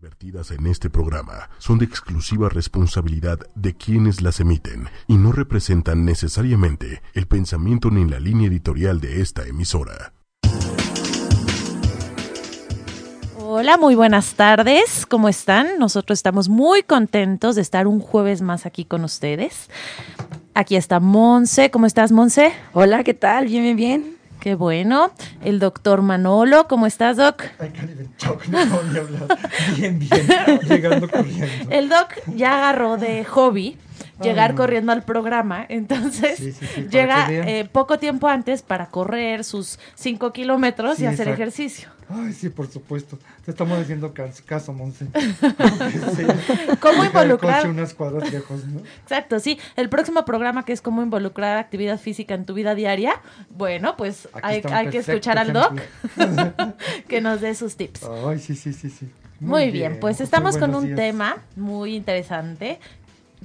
vertidas en este programa son de exclusiva responsabilidad de quienes las emiten y no representan necesariamente el pensamiento ni la línea editorial de esta emisora. Hola, muy buenas tardes. ¿Cómo están? Nosotros estamos muy contentos de estar un jueves más aquí con ustedes. Aquí está Monse. ¿Cómo estás, Monse? Hola, ¿qué tal? Bien, bien, bien. Qué bueno. El doctor Manolo, ¿cómo estás, Doc? Talk, no a hablar. Bien, bien, llegando corriendo. El Doc ya agarró de hobby llegar corriendo al programa, entonces Sí, sí, sí, llega eh, poco tiempo antes para correr sus cinco kilómetros Sí, y hacer exacto. ejercicio. Ay, sí, por supuesto. Te estamos haciendo cas- caso, Monse. ¿Cómo involucrar? unas cuadras lejos, ¿no? Exacto, sí. El próximo programa que es cómo involucrar actividad física en tu vida diaria, bueno, pues Aquí hay, hay que escuchar al Doc que nos dé sus tips. Ay, sí, sí, sí, sí. Muy, bien, pues estamos con un días. tema muy interesante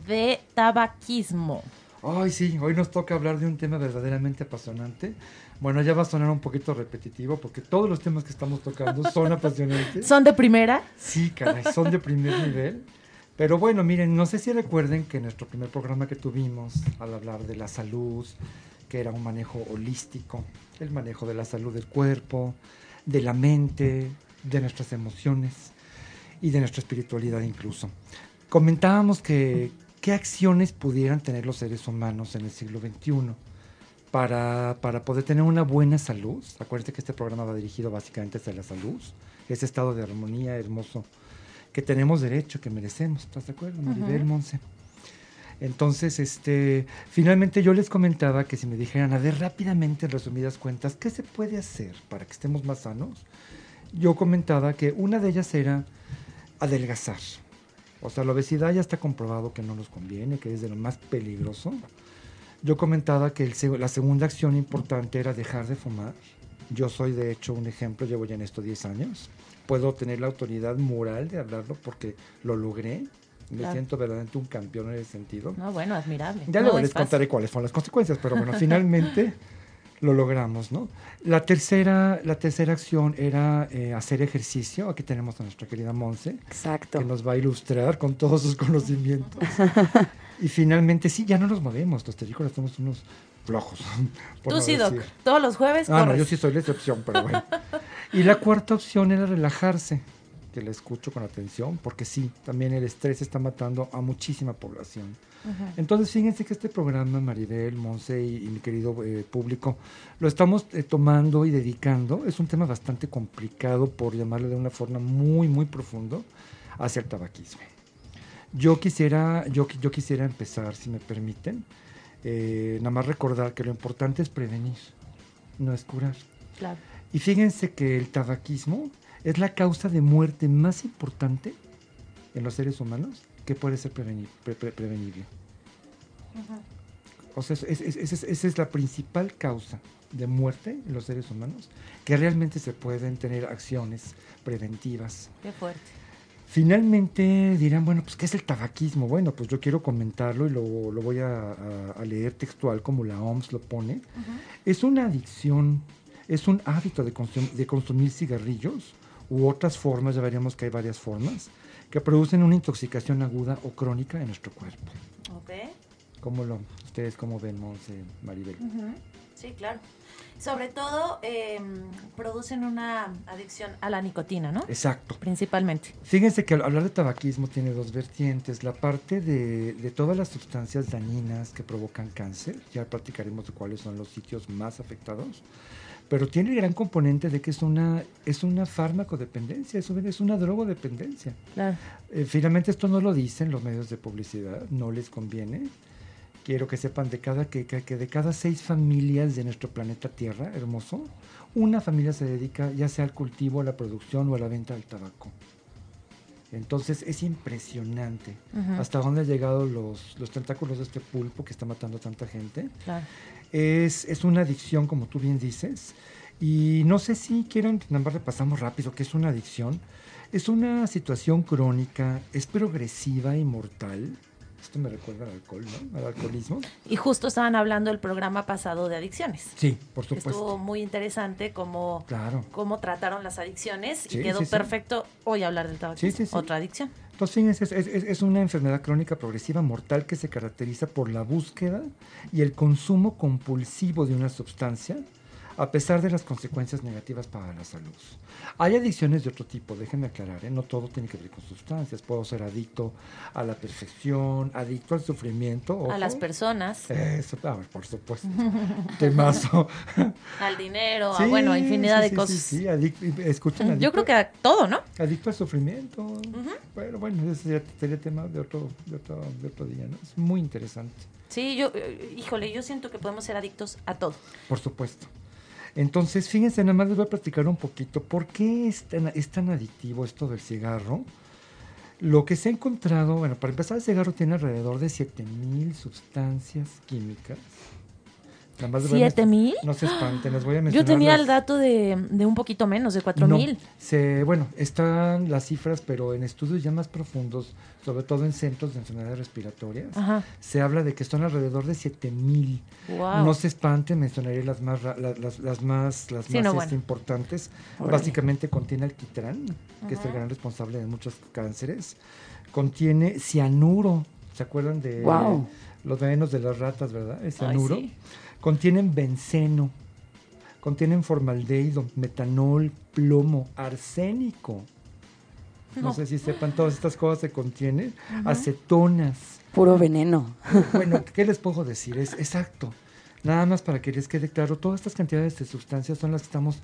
de tabaquismo. Ay, sí, hoy nos toca hablar de un tema verdaderamente apasionante. Bueno, ya va a sonar un poquito repetitivo porque todos los temas que estamos tocando son apasionantes. ¿Son de primera? Sí, caray, son de primer nivel. Pero bueno, miren, no sé si recuerden que nuestro primer programa que tuvimos al hablar de la salud, que era un manejo holístico, el manejo de la salud del cuerpo, de la mente, de nuestras emociones y de nuestra espiritualidad incluso. Comentábamos que qué acciones pudieran tener los seres humanos en el siglo XXI para, para poder tener una buena salud. Acuérdense que este programa va dirigido básicamente hacia la salud, ese estado de armonía hermoso que tenemos derecho, que merecemos. ¿Estás de acuerdo, Maribel Ujú. Monse? Entonces, este, finalmente yo les comentaba que si me dijeran, a ver rápidamente, en resumidas cuentas, ¿qué se puede hacer para que estemos más sanos? Yo comentaba que una de ellas era adelgazar. O sea, la obesidad ya está comprobado que no nos conviene, que es de lo más peligroso. Yo comentaba que el la segunda acción importante era dejar de fumar. Yo soy de hecho un ejemplo, llevo ya en esto 10 años. Puedo tener la autoridad moral de hablarlo porque lo logré. Me Claro. siento verdaderamente un campeón en ese sentido. No, bueno, admirable. Ya No luego es les fácil. contaré cuáles fueron las consecuencias, pero bueno, finalmente lo logramos, ¿no? La tercera, la tercera acción era eh, hacer ejercicio. Aquí tenemos a nuestra querida Monse, Exacto. que nos va a ilustrar con todos sus conocimientos. y finalmente, sí, ya no nos movemos, los terrícolas somos unos flojos. Tú no sí, Doc. Todos los jueves Ah, no, yo sí soy la excepción, pero bueno. Y la cuarta opción era relajarse, que la escucho con atención, porque sí, también el estrés está matando a muchísima población. Entonces, fíjense que este programa, Maribel, Monse y, y mi querido eh, público, lo estamos eh, tomando y dedicando. Es un tema bastante complicado, por llamarlo de una forma muy, muy profundo, hacia el tabaquismo. Yo quisiera, yo, yo quisiera empezar, si me permiten, eh, nada más recordar que lo importante es prevenir, no es curar. Claro. Y fíjense que el tabaquismo es la causa de muerte más importante en los seres humanos que puede ser preveni- pre- pre- prevenible. O sea, es- es- es- es- esa es la principal causa de muerte en los seres humanos, que realmente se pueden tener acciones preventivas. Qué fuerte. Finalmente dirán, bueno, pues ¿qué es el tabaquismo? Bueno, pues yo quiero comentarlo y lo, lo voy a, a- a leer textual como la OMS lo pone. Es una adicción, es un hábito de, consum- de consumir cigarrillos u otras formas, ya veremos que hay varias formas, que producen una intoxicación aguda o crónica en nuestro cuerpo. Ok. ¿Cómo lo, ustedes cómo ven, Monse, Maribel? Ujú. Sí, claro. Sobre todo eh, producen una adicción a la nicotina, ¿no? Exacto. Principalmente. Fíjense que al hablar de tabaquismo tiene dos vertientes. La parte de, de todas las sustancias dañinas que provocan cáncer, ya platicaremos de cuáles son los sitios más afectados, pero tiene el gran componente de que es una, es una farmacodependencia, es una, es una drogodependencia. Claro. Eh, finalmente esto no lo dicen los medios de publicidad, no les conviene. Quiero que sepan de cada, que, que- de cada seis familias de nuestro planeta Tierra, hermoso, una familia se dedica ya sea al cultivo, a la producción o a la venta del tabaco. Entonces es impresionante Ujú. hasta dónde han llegado los, los tentáculos de este pulpo que está matando a tanta gente. Claro. Es, es una adicción, como tú bien dices. Y no sé si quieren, nada más repasamos rápido qué es una adicción. Es una situación crónica, es progresiva y mortal. Esto me recuerda al alcohol, ¿no? Al alcoholismo. Y justo estaban hablando el programa pasado de adicciones. Sí, por que supuesto. Estuvo muy interesante cómo, Claro. cómo trataron las adicciones Sí, y quedó sí, sí. perfecto hoy hablar del tabaquismo. Sí, sí, sí. Otra adicción. Entonces, es, es- es una enfermedad crónica progresiva mortal que se caracteriza por la búsqueda y el consumo compulsivo de una sustancia a pesar de las consecuencias negativas para la salud. Hay adicciones de otro tipo, déjenme aclarar, ¿eh? no todo tiene que ver con sustancias. Puedo ser adicto a la perfección, adicto al sufrimiento. A ojo. las personas, Eso, por supuesto. Temazo. al dinero, a bueno, a infinidad sí, de sí, cosas. Sí, escuchen, Yo creo que a todo, ¿no? Adicto al sufrimiento. Pero bueno, ese sería tema de otro, de otro, de otro día, ¿no? Es muy interesante, Sí, yo, eh, híjole, yo siento que podemos ser adictos a todo. por supuesto. Entonces, fíjense, nada más les voy a platicar un poquito por qué es tan, es tan adictivo esto del cigarro. Lo que se ha encontrado, bueno, para empezar, el cigarro tiene alrededor de 7000 sustancias químicas. Nada más les voy a ¿Siete mil? No se espanten, les voy a Yo mencionar. tenía las- el dato de, de un poquito menos, de cuatro No, mil. se, bueno, están las cifras, pero en estudios ya más profundos, sobre todo en centros de enfermedades respiratorias, Ajá. se habla de que son alrededor de 7000. Wow. No se espanten, mencionaré las más las, las más las Sí, más no, este, bueno. importantes. Básicamente contiene alquitrán, que es el gran responsable de muchos cánceres. Contiene cianuro. ¿Se acuerdan de los venenos de las ratas, verdad? El Ay, cianuro. sí. Contienen benceno. Contienen formaldehído, metanol, plomo, arsénico. No, No. sé si sepan, todas estas cosas se contienen. Acetonas. Puro veneno. Bueno, ¿qué les puedo decir? Es exacto. Nada más para que les quede claro, todas estas cantidades de sustancias son las que estamos,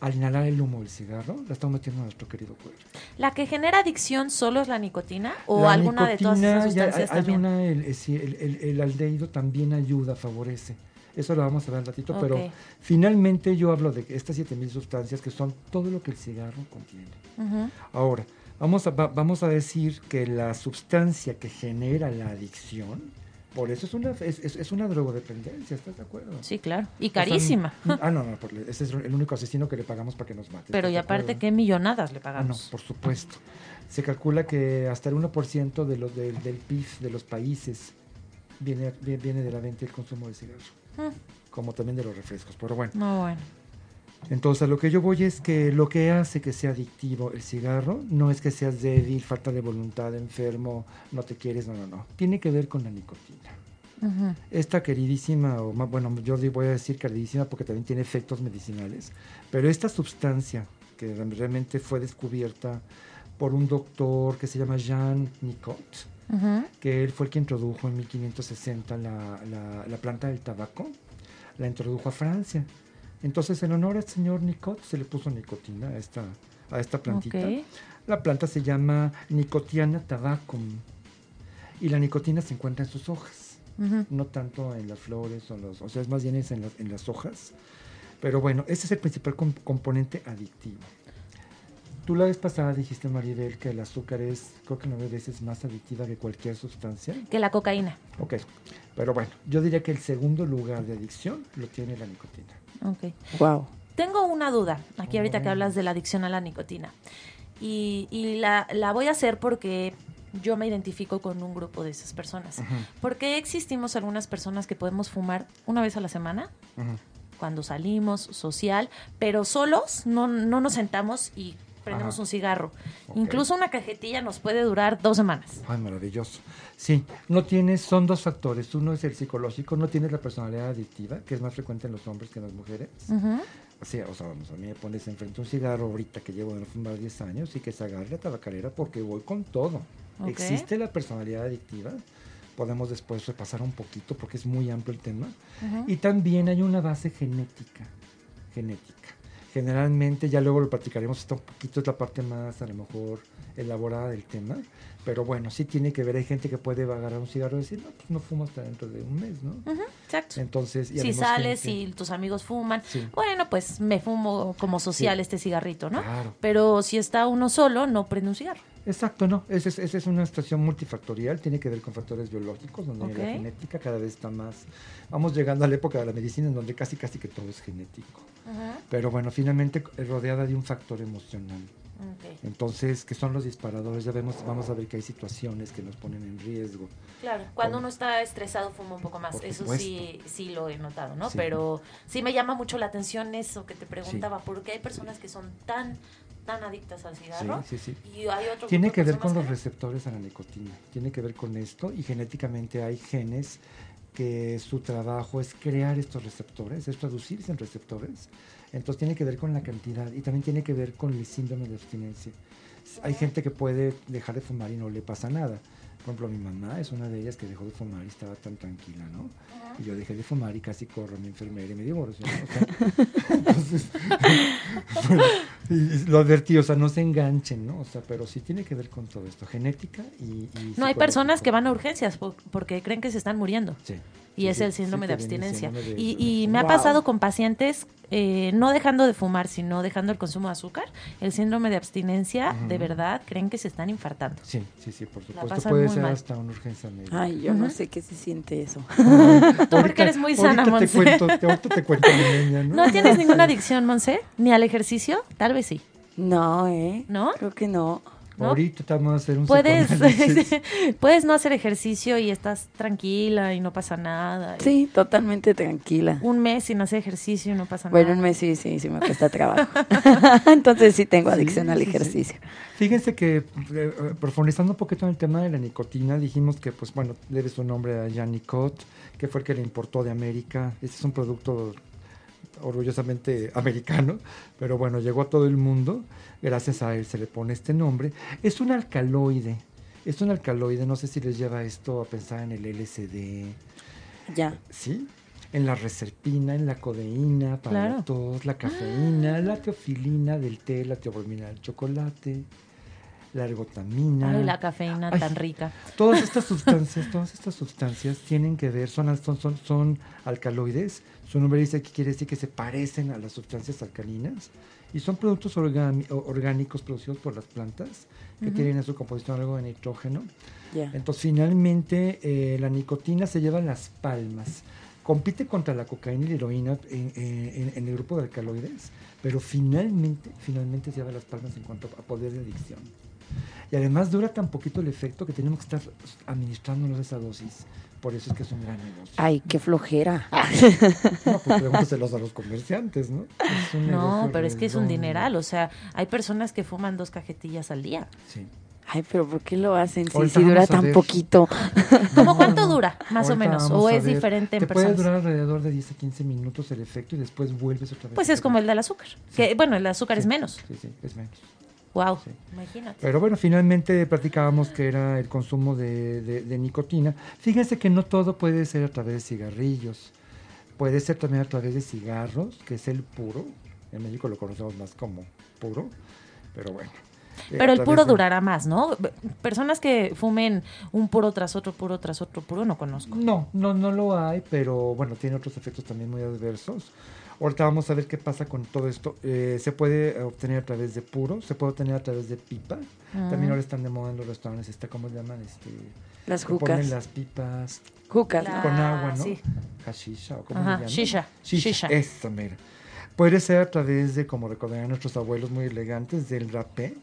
al inhalar el humo del cigarro, la estamos metiendo a nuestro querido cuerpo. ¿La que genera adicción solo es la nicotina o La alguna de todas esas ya sustancias hay, hay también? una, el, es decir, el, el- el aldehído también ayuda, favorece. Eso lo vamos a ver un ratito, pero finalmente yo hablo de estas 7000 sustancias que son todo lo que el cigarro contiene. Ahora, vamos a, va- vamos a decir que la sustancia que genera la adicción, por eso es una, es, es- una drogodependencia, ¿estás de acuerdo? Sí, claro. Y O sea, carísima. ah, no, no, porque ese es el único asesino que le pagamos para que nos mate. Pero ¿estás y de aparte? ¿qué millonadas le Ah, no, pagamos? por supuesto. Se calcula que hasta el 1% de los del, del PIB de los países viene, vi- viene de la venta y el consumo de cigarro, Mm, como también de los refrescos. Pero bueno, No, bueno. entonces a lo que yo voy es que lo que hace que sea adictivo el cigarro no es que seas débil, falta de voluntad, enfermo, no te quieres, no, no, no. Tiene que ver con la nicotina. Ujú. Esta queridísima, o más, bueno, yo voy a decir queridísima porque también tiene efectos medicinales, pero esta sustancia que re- realmente fue descubierta por un doctor que se llama Jean Nicot, Que él fue el que introdujo en 1560 la, la- la planta del tabaco, la introdujo a Francia. Entonces, en honor al señor Nicot, se le puso nicotina a esta, a esta plantita. La planta se llama Nicotiana tabacum y la nicotina se encuentra en sus hojas Ujú. no tanto en las flores o los, o sea, es más bien es en las, en las hojas. Pero bueno, ese es el principal com- componente adictivo. Tú la vez pasada dijiste, Maribel, que el azúcar es, creo que nueve veces más adictiva que cualquier sustancia. Que la cocaína. Ok, pero bueno, yo diría que el segundo lugar de adicción lo tiene la nicotina. Ok. Wow. Tengo una duda, aquí ahorita que hablas de la adicción a la nicotina. Y, y la, la voy a hacer porque yo me identifico con un grupo de esas personas. Ujú, ¿Por qué existimos algunas personas que podemos fumar una vez a la semana? Cuando salimos, social, pero solos no, no nos sentamos y prendemos Ajá. un cigarro. Incluso una cajetilla nos puede durar dos semanas. Ay, maravilloso. Sí, no tienes, son dos factores. Uno es el psicológico, no tienes la personalidad adictiva, que es más frecuente en los hombres que en las mujeres. Ujú. O sea, o sea, vamos, a mí me pones enfrente un cigarro ahorita que llevo de no fumar 10 años y que se agarre la tabacalera porque voy con todo. ¿Existe la personalidad adictiva? Podemos después repasar un poquito porque es muy amplio el tema. Y también hay una base genética. Genética. Generalmente, ya luego lo platicaremos, esto un poquito es la parte más a lo mejor elaborada del tema, pero bueno, sí tiene que ver, hay gente que puede agarrar un cigarro y decir, no, pues no fumo hasta dentro de un mes, ¿no? Exacto. Entonces, y Si sales y tus amigos fuman, Sí. bueno, pues me fumo como social Sí. este cigarrito, ¿no? Claro. Pero si está uno solo, no prende un cigarro. Exacto, no. Esa es, es una situación multifactorial, tiene que ver con factores biológicos, donde la genética cada vez está más... Vamos llegando a la época de la medicina en donde casi casi que todo es genético. Pero bueno, finalmente eh, rodeada de un factor emocional. Entonces, ¿qué son los disparadores? Ya vemos, vamos a ver que hay situaciones que nos ponen en riesgo. Claro, cuando uno está estresado fuma un poco más, eso sí, sí lo he notado, ¿no? Sí. Pero sí me llama mucho la atención eso que te preguntaba, porque hay personas que son tan, tan adictas al cigarro Sí, sí, sí. y hay otro Tiene que ver con los receptores a la nicotina, tiene que ver con esto y genéticamente hay genes que su trabajo es crear estos receptores, es traducirse en receptores. Entonces tiene que ver con la cantidad y también tiene que ver con el síndrome de abstinencia. Hay gente que puede dejar de fumar y no le pasa nada. Por ejemplo, mi mamá es una de ellas que dejó de fumar y estaba tan tranquila, ¿no? Y yo dejé de fumar y casi corro a mi enfermera y me divorcio. ¿no? O sea, entonces, bueno, y- y lo advertí, o sea, no se enganchen, ¿no? O sea, pero sí tiene que ver con todo esto, genética y... y No, hay personas que van a urgencias por- porque creen que se están muriendo. Sí. Y Sí, es el sí síndrome de abstinencia. síndrome de- Y, y me ha pasado con pacientes, eh, no dejando de fumar, sino dejando el consumo de azúcar. El síndrome de abstinencia, de verdad, creen que se están infartando. Sí, sí, sí, por supuesto. Puede ser mal. hasta una urgencia médica. Ay, yo no sé qué se siente eso. Tú porque eres muy sana, ahorita te Monse. cuento, ahorita te cuento, mi niña, ¿no? ¿No tienes ninguna adicción, Monse? ¿Ni al ejercicio? Tal vez sí. No, ¿eh? ¿No? Creo que no. ¿No? Ahorita te vamos a hacer un Puedes, puedes no hacer ejercicio y estás tranquila y no pasa nada. y Sí, totalmente tranquila. Un mes sin hacer ejercicio y no pasa Bueno, un nada. mes sí, sí, sí me cuesta trabajo. Entonces sí tengo Sí, adicción al sí, sí. ejercicio. Fíjense que eh, profundizando un poquito en el tema de la nicotina, dijimos que, pues bueno, debe su nombre a Nicot, que fue el que le importó de América. Este es un producto orgullosamente americano, pero bueno, llegó a todo el mundo. Gracias a él se le pone este nombre. Es un alcaloide. Es un alcaloide, no sé si les lleva esto a pensar en el LSD, Ya. ¿sí? En la reserpina, en la codeína, para Claro. la tos, la cafeína, la teofilina del té, la teobromina del chocolate, la ergotamina. Ay, la cafeína Ay. tan rica. Todas estas sustancias, todas estas sustancias tienen que ver, son, son, son, son alcaloides. Su nombre dice que quiere decir que se parecen a las sustancias alcalinas y son productos orgánicos producidos por las plantas que Ujú. tienen en su composición algo de nitrógeno. Ya. Entonces, finalmente, eh, la nicotina se lleva las palmas. Compite contra la cocaína y la heroína en, en- en el grupo de alcaloides, pero finalmente, finalmente se lleva las palmas en cuanto a poder de adicción. Y además dura tan poquito el efecto que tenemos que estar administrándonos esa dosis. Por eso es que es un gran negocio. Ay, qué flojera. No, pues pregúntaselos a los comerciantes, ¿no? Es un No, pero es que es un dineral. O sea, hay personas que fuman dos cajetillas al día. Sí. Ay, pero ¿por qué lo hacen si, si dura tan ver. poquito? ¿Cómo No, cuánto no. dura, más o menos? ¿O es diferente en Te puede personas? durar alrededor de 10 a 15 minutos el efecto y después vuelves otra vez. Pues es como el del azúcar. Que, bueno, el azúcar Sí, es menos. Sí, sí, es menos. Wow, Sí. imagínate. Pero bueno, finalmente platicábamos que era el consumo de, de- de nicotina. Fíjense que no todo puede ser a través de cigarrillos. Puede ser también a través de cigarros, que es el puro. En México lo conocemos más como puro, pero bueno. Eh, Pero el puro de- durará más, ¿no? Personas que fumen un puro tras otro, puro tras otro, puro, no conozco. No, no, no lo hay, pero bueno, tiene otros efectos también muy adversos. Ahorita vamos a ver qué pasa con todo esto. Eh, se puede obtener a través de puro, se puede obtener a través de pipa. También Mm. ahora están de moda en los restaurantes, está, ¿cómo le llaman? Este, Las que ponen jucas. las pipas Jucas, con agua, ¿no? sí. Hashisha, o cómo Ajá, le llaman. shisha, shisha. Esa mera. Puede ser a través de, como recordarán nuestros abuelos muy elegantes, del rapé,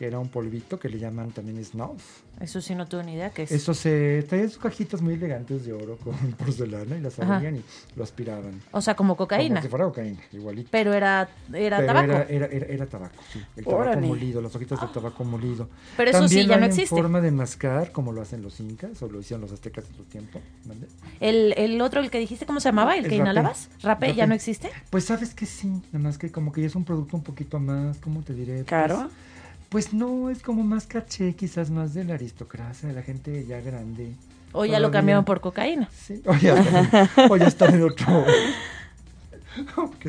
que era un polvito que le llaman también snuff. Eso sí no tengo ni idea qué es. Eso se traían sus cajitas muy elegantes de oro con porcelana y las Ajá. abrían y lo aspiraban. O sea, como cocaína. Como si fuera cocaína, igualito. Pero era, era Pero tabaco. Era, era, era, era tabaco, sí. El tabaco Órale. molido, las hojitas de tabaco molido. Pero eso También sí, ya no existe. forma de mascar, como lo hacen los incas o lo hicieron los aztecas en su tiempo. ¿vale? El, el otro, el que dijiste, ¿cómo se llamaba? ¿El, El que rapé. inhalabas? ¿Rapé? ¿Ya no existe? Pues sabes que sí, nada más que como que ya es un producto un poquito más, ¿cómo te diré? Pues, ¿Caro? Pues no, es como más caché, quizás más de la aristocracia, de la gente ya grande. O ya lo cambiaron por cocaína. Sí, o ya o ya están en otro. Ok.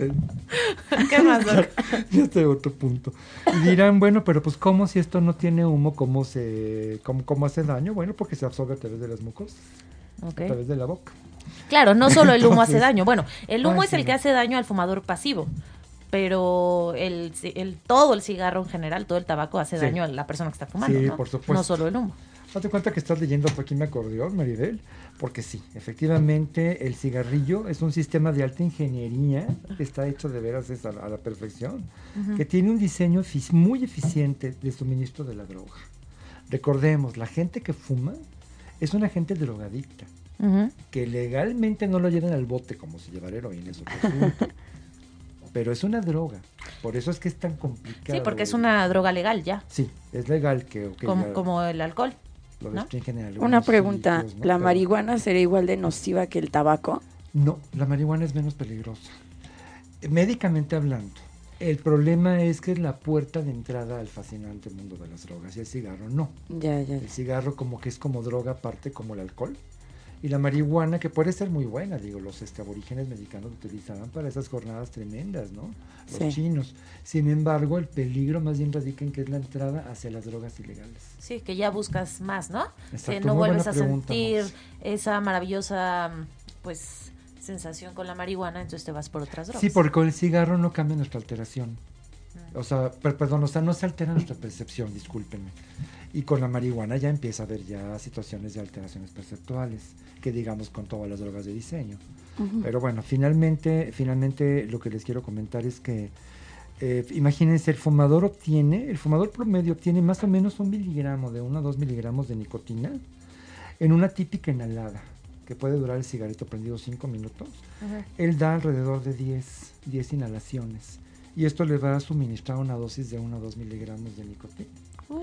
¿Qué más, ya está en otro punto. Y dirán, bueno, pero pues cómo si esto no tiene humo, cómo se, cómo, cómo hace daño, bueno, porque se absorbe a través de las mucosas, Ok. a través de la boca. Claro, no solo el humo hace daño. Bueno, el humo Ay, es el sí. que hace daño al fumador pasivo. Pero el, todo el cigarro en general, todo el tabaco hace Sí. daño a la persona que está fumando, Sí, ¿no? por supuesto. No solo el humo. Date cuenta que estás leyendo aquí mi acordeón, Maribel, porque sí, efectivamente el cigarrillo es un sistema de alta ingeniería que está hecho de veras es a, la, a la perfección, que tiene un diseño muy eficiente de suministro de la droga. Recordemos, la gente que fuma es una gente drogadicta, que legalmente no lo llevan al bote como si llevara heroína, es otro asunto. Pero es una droga, por eso es que es tan complicado. Sí, porque es una droga legal ya, Sí, es legal que, como, ya como el alcohol. lo ¿no? en Una pregunta, sitios, ¿no? ¿la Pero- marihuana sería igual de nociva que el tabaco? No, la marihuana es menos peligrosa. Médicamente hablando, el problema es que es la puerta de entrada al fascinante mundo de las drogas y el cigarro no. Ya, ya. El cigarro como que es como droga aparte como el alcohol. Y la marihuana, que puede ser muy buena, digo, los este, aborígenes mexicanos lo utilizaban para esas jornadas tremendas, ¿no? Los Sí. chinos. Sin embargo, el peligro más bien radica en que es la entrada hacia las drogas ilegales. Sí, que ya buscas más, ¿no? Exacto, que no muy vuelves a sentir esa maravillosa, pues, sensación con la marihuana, entonces te vas por otras drogas. Sí, porque con el cigarro no cambia nuestra alteración. O sea, per- perdón, o sea, no se altera nuestra percepción, discúlpenme. Y con la marihuana ya empieza a haber ya situaciones de alteraciones perceptuales, que digamos con todas las drogas de diseño. Ujú. Pero bueno, finalmente, finalmente lo que les quiero comentar es que, eh, imagínense, el fumador obtiene, el fumador promedio obtiene más o menos un miligramo, de uno a dos miligramos de nicotina, en una típica inhalada, que puede durar el cigarrito prendido cinco minutos. Ujú. Él da alrededor de 10, 10 inhalaciones. Y esto le va a suministrar una dosis de 1 o 2 miligramos de nicotina. Uh,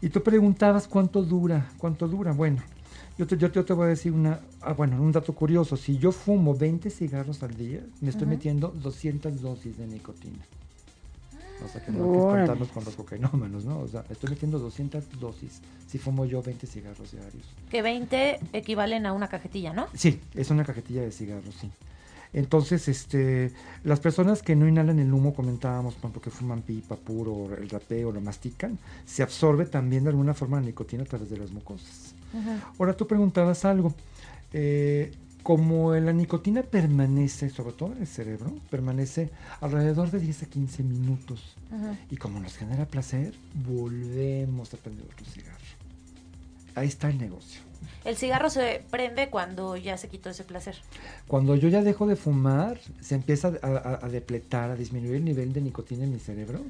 Y tú preguntabas cuánto dura, cuánto dura. Bueno, yo te, yo, yo te voy a decir una, ah, bueno, un dato curioso. Si yo fumo 20 cigarros al día, me estoy Ujú. metiendo 200 dosis de nicotina. O sea, que no hay que espantarnos con los cocainómanos, ¿no? O sea, estoy metiendo 200 dosis si fumo yo 20 cigarros diarios. que 20 equivalen a una cajetilla, ¿no? Sí, es una cajetilla de cigarros, sí. Entonces, este, las personas que no inhalan el humo, comentábamos, por ejemplo, que fuman pipa puro, el rapeo, lo mastican, se absorbe también de alguna forma la nicotina a través de las mucosas. Ahora tú preguntabas algo. eh, como la nicotina permanece, sobre todo en el cerebro, permanece alrededor de 10 a 15 minutos. Ujú. Y como nos genera placer, volvemos a prender otro cigarro. Ahí está el negocio. El cigarro se prende cuando ya se quitó ese placer. Cuando yo ya dejo de fumar, se empieza a, a- a depletar, a disminuir el nivel de nicotina en mi cerebro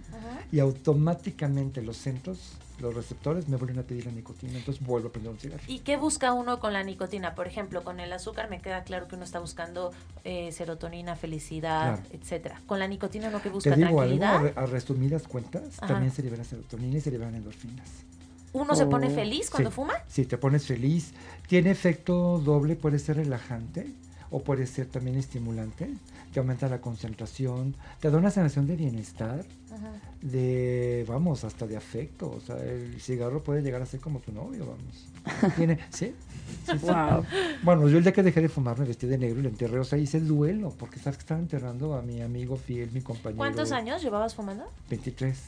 y automáticamente los centros, los receptores me vuelven a pedir la nicotina, entonces vuelvo a prender un cigarro. ¿Y qué busca uno con la nicotina? Por ejemplo, con el azúcar me queda claro que uno está buscando eh, serotonina, felicidad, Claro. etcétera. Con la nicotina uno que Te busca digo algo, a, tranquilidad. a resumidas cuentas, Ajá. también se libera serotonina y se liberan endorfinas. ¿Uno se pone feliz cuando Sí. fuma? Sí, te pones feliz. Tiene efecto doble, puede ser relajante o puede ser también estimulante. Te aumenta la concentración, te da una sensación de bienestar, de, vamos, hasta de afecto. O sea, el cigarro puede llegar a ser como tu novio, vamos. Tiene, ¿sí? Sí, sí. Wow. Bueno, yo el día que dejé de fumar me vestí de negro y lo enterré. O sea, hice el duelo, porque sabes que estaba enterrando a mi amigo fiel, mi compañero. ¿Cuántos años llevabas fumando? 23,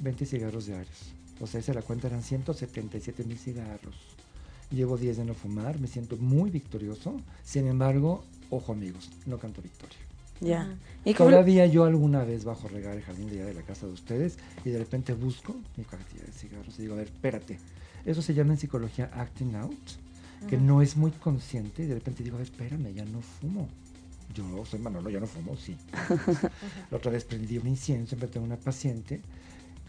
20 cigarros diarios. O sea, hice la cuenta, eran 177 mil cigarros. Llevo 10 de no fumar, me siento muy victorioso. Sin embargo, ojo amigos, no canto victoria. Ya. ¿Y cómo- Todavía yo alguna vez bajo a regar el jardín de allá de la casa de ustedes y de repente busco mi cajetilla de cigarros y digo, a ver, espérate. Eso se llama en psicología acting out, que no es muy consciente y de repente digo, a ver, espérame, ya no fumo. Yo soy Manolo, ya no fumo, sí. la otra vez prendí un incienso, me tengo una paciente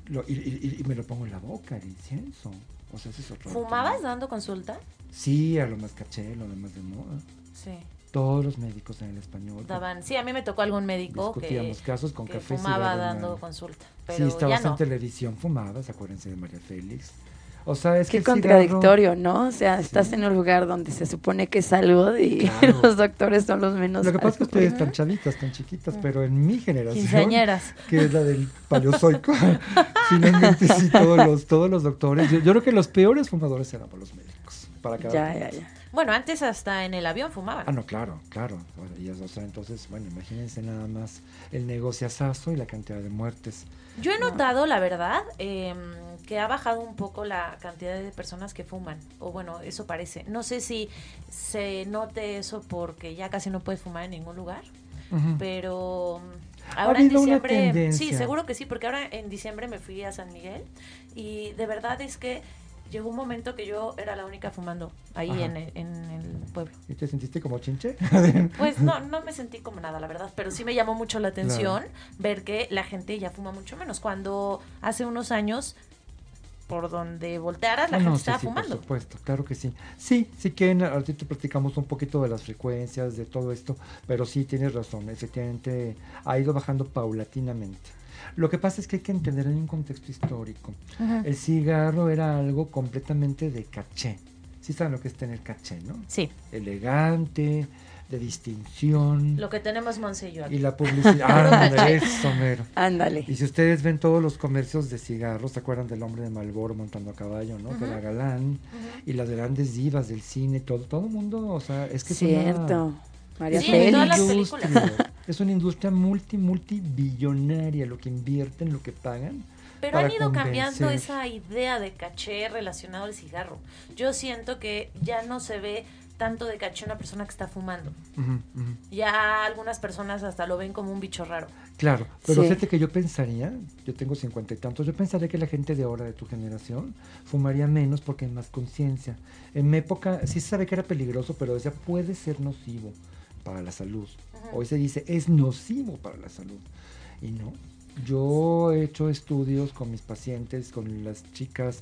lo- y, y- y me lo pongo en la boca, el incienso. O sea, ese es otro. ¿Fumabas dando consulta? Sí, a lo más caché, lo demás de moda. Sí. Todos los médicos en el español. Daban, sí, a mí me tocó algún médico que, Discutíamos casos con que café fumaba dando consulta. Sí, ya estabas no. en televisión, fumabas, acuérdense de María Félix. O sea, es que Qué cigarro- contradictorio, ¿no? O sea, estás Sí. en un lugar donde se supone que es salud y Claro. los doctores son los menos. Lo que pasa es que ustedes están chavitas, tan chiquitas, pero en mi generación, Quinceañeras. que es la del paleozoico, finalmente sí, todos los, todos los doctores, yo, yo creo que los peores fumadores éramos los médicos. Para cada Ya, ya, ya. Bueno, antes hasta en el avión fumaban. Ah, no, claro, claro. Bueno, y es- o sea, entonces, bueno, imagínense nada más el negociazazo y la cantidad de muertes. Yo he notado, la verdad, em, que ha bajado un poco la cantidad de personas que fuman. O bueno, eso parece. No sé si se note eso porque ya casi no puedes fumar en ningún lugar. Pero Ha Ahora en habido una diciembre, sí, seguro que sí, porque ahora en diciembre me fui a San Miguel y de verdad es que llegó un momento que yo era la única fumando ahí en el, en el pueblo. ¿Y te sentiste como chinche? Pues no, no me sentí como nada, la verdad, pero sí me llamó mucho la atención ver que la gente ya fuma mucho menos. Cuando hace unos años, por donde voltearas, la Ah, gente no, sí, estaba sí, fumando. Por supuesto, claro que sí. Sí, sí que en- ahorita platicamos un poquito de las frecuencias, de todo esto, pero sí tienes razón, efectivamente ha ido bajando paulatinamente. Lo que pasa es que hay que entender en un contexto histórico. Ujú. El cigarro era algo completamente de caché. Sí saben lo que es tener caché, ¿no? Sí, Elegante, de distinción. lo que tenemos Monse y la publicidad. ¡Ándale, eso, mero! Ándale. Y si ustedes ven todos los comercios de cigarros, ¿se acuerdan del hombre de Malboro montando a caballo, no? Que era galán. Y las grandes divas del cine, todo todo el mundo, o sea, es que es una- Cierto. María Sí, es todas las Félix. películas. Es una industria multi, multibillonaria lo que invierten, lo que pagan. Pero han ido cambiando esa idea de caché relacionado al cigarro. Yo siento que ya no se ve tanto de caché una persona que está fumando. Ya algunas personas hasta lo ven como un bicho raro. Claro, pero Sí. fíjate que yo pensaría, yo tengo cincuenta y tantos, yo pensaría que la gente de ahora de tu generación fumaría menos porque hay más conciencia. En mi época sí se sabe que era peligroso, pero decía puede ser nocivo para la salud. Hoy se dice es nocivo para la salud. Y no. Yo he hecho estudios con mis pacientes, con las chicas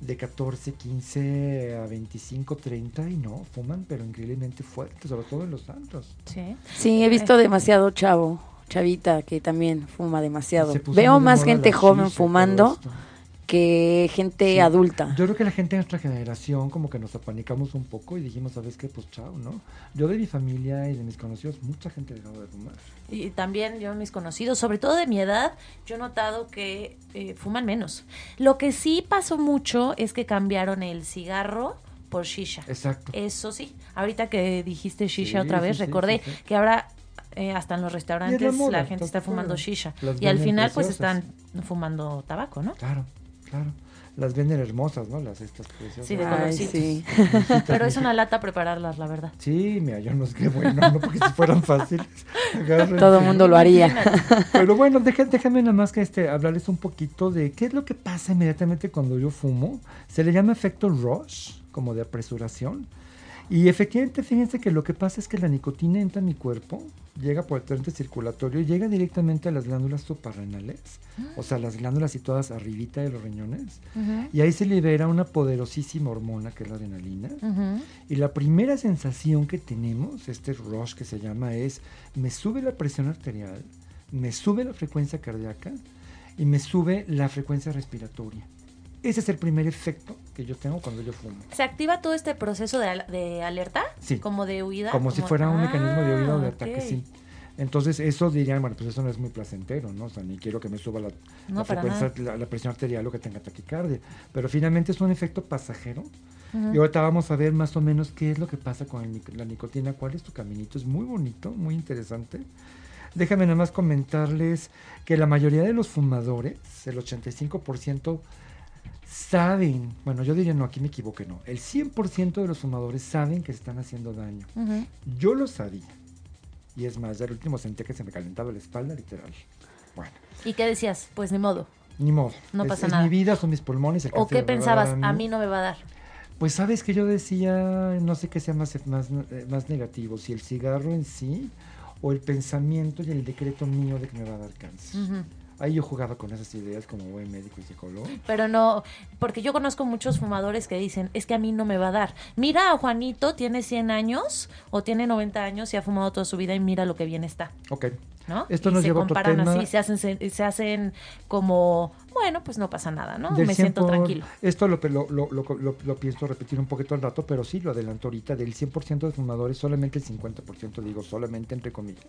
de 14, 15 a 25, 30 y no, fuman pero increíblemente fuerte, sobre todo en los antros. Sí. Sí, he visto demasiado chavo, chavita, que también fuma demasiado. Veo más gente joven fumando esto. Que gente Sí. adulta. Yo creo que la gente de nuestra generación como que nos apanicamos un poco y dijimos, ¿sabes qué? Pues chao, ¿no? Yo de mi familia y de mis conocidos, mucha gente ha dejado de fumar. Y también yo, mis conocidos, sobre todo de mi edad, yo he notado que eh, fuman menos. Lo que sí pasó mucho es que cambiaron el cigarro por shisha. Exacto. Eso sí. Ahorita que dijiste shisha Sí, otra vez, sí, recordé sí, sí. que ahora eh, hasta en los restaurantes la, moda, gente ¿estás está fumando shisha. Las Y al final pues están fumando tabaco, ¿no? Claro, claro. Las venden hermosas, ¿no? Las estas preciosas. Sí, de colorcitos. sí. Pero es una lata prepararlas, la verdad. Sí, mira, yo no sé qué bueno, no porque si fueran fáciles. agárrense. Todo el mundo lo haría. Pero bueno, deja- déjame nada más que este, hablarles un poquito de qué es lo que pasa inmediatamente cuando yo fumo. Se le llama efecto rush, como de apresuración. Y efectivamente, fíjense que lo que pasa es que la nicotina entra en mi cuerpo, llega por el torrente circulatorio, llega directamente a las glándulas suprarrenales, o sea, las glándulas situadas arribita de los riñones, y ahí se libera una poderosísima hormona que es la adrenalina. Y la primera sensación que tenemos, este rush que se llama, es me sube la presión arterial, me sube la frecuencia cardíaca y me sube la frecuencia respiratoria. Ese es el primer efecto que yo tengo cuando yo fumo. ¿Se activa todo este proceso de, de alerta? Sí. Como de huida. Como si fuera un Ah, mecanismo de oído o de ataque, ok. sí. Entonces eso dirían, bueno, pues eso no es muy placentero, ¿no? O sea, ni quiero que me suba la, No, la para frecuencia, la, la presión arterial o que tenga taquicardia. Pero finalmente es un efecto pasajero. Y ahorita vamos a ver más o menos qué es lo que pasa con el la nicotina, cuál es tu caminito. Es muy bonito, muy interesante. Déjame nada más comentarles que la mayoría de los fumadores, el 85%, saben, bueno, yo diría no, aquí me equivoqué, no. El 100% de los fumadores saben que se están haciendo daño. Yo lo sabía. Y es más, ya el último sentía que se me calentaba la espalda, literal. Bueno, ¿Y qué decías? Pues ni modo. ni modo. No Es- pasa es nada. mi vida, son mis pulmones. el ¿O qué a pensabas? A mí no me va a dar. Pues sabes que yo decía, no sé qué sea más, más, eh, más negativo, si el cigarro en sí o el pensamiento y el decreto mío de que me va a dar cáncer. Ujú. Ahí yo jugaba con esas ideas como buen médico y psicólogo. Pero no, porque yo conozco muchos fumadores que dicen, es que a mí no me va a dar. Mira, a Juanito tiene 100 años o tiene 90 años y ha fumado toda su vida y mira lo que bien está, Ok, ¿no? Esto y nos se lleva a otro comparan tema. así, se hacen, se, se hacen como, bueno, pues no pasa nada, ¿no? Del Me siento 100 por- tranquilo. Esto lo, lo, lo, lo- lo- lo pienso repetir un poquito al rato, pero sí lo adelanto ahorita. Del 100% de fumadores, solamente el 50%, digo solamente entre comillas,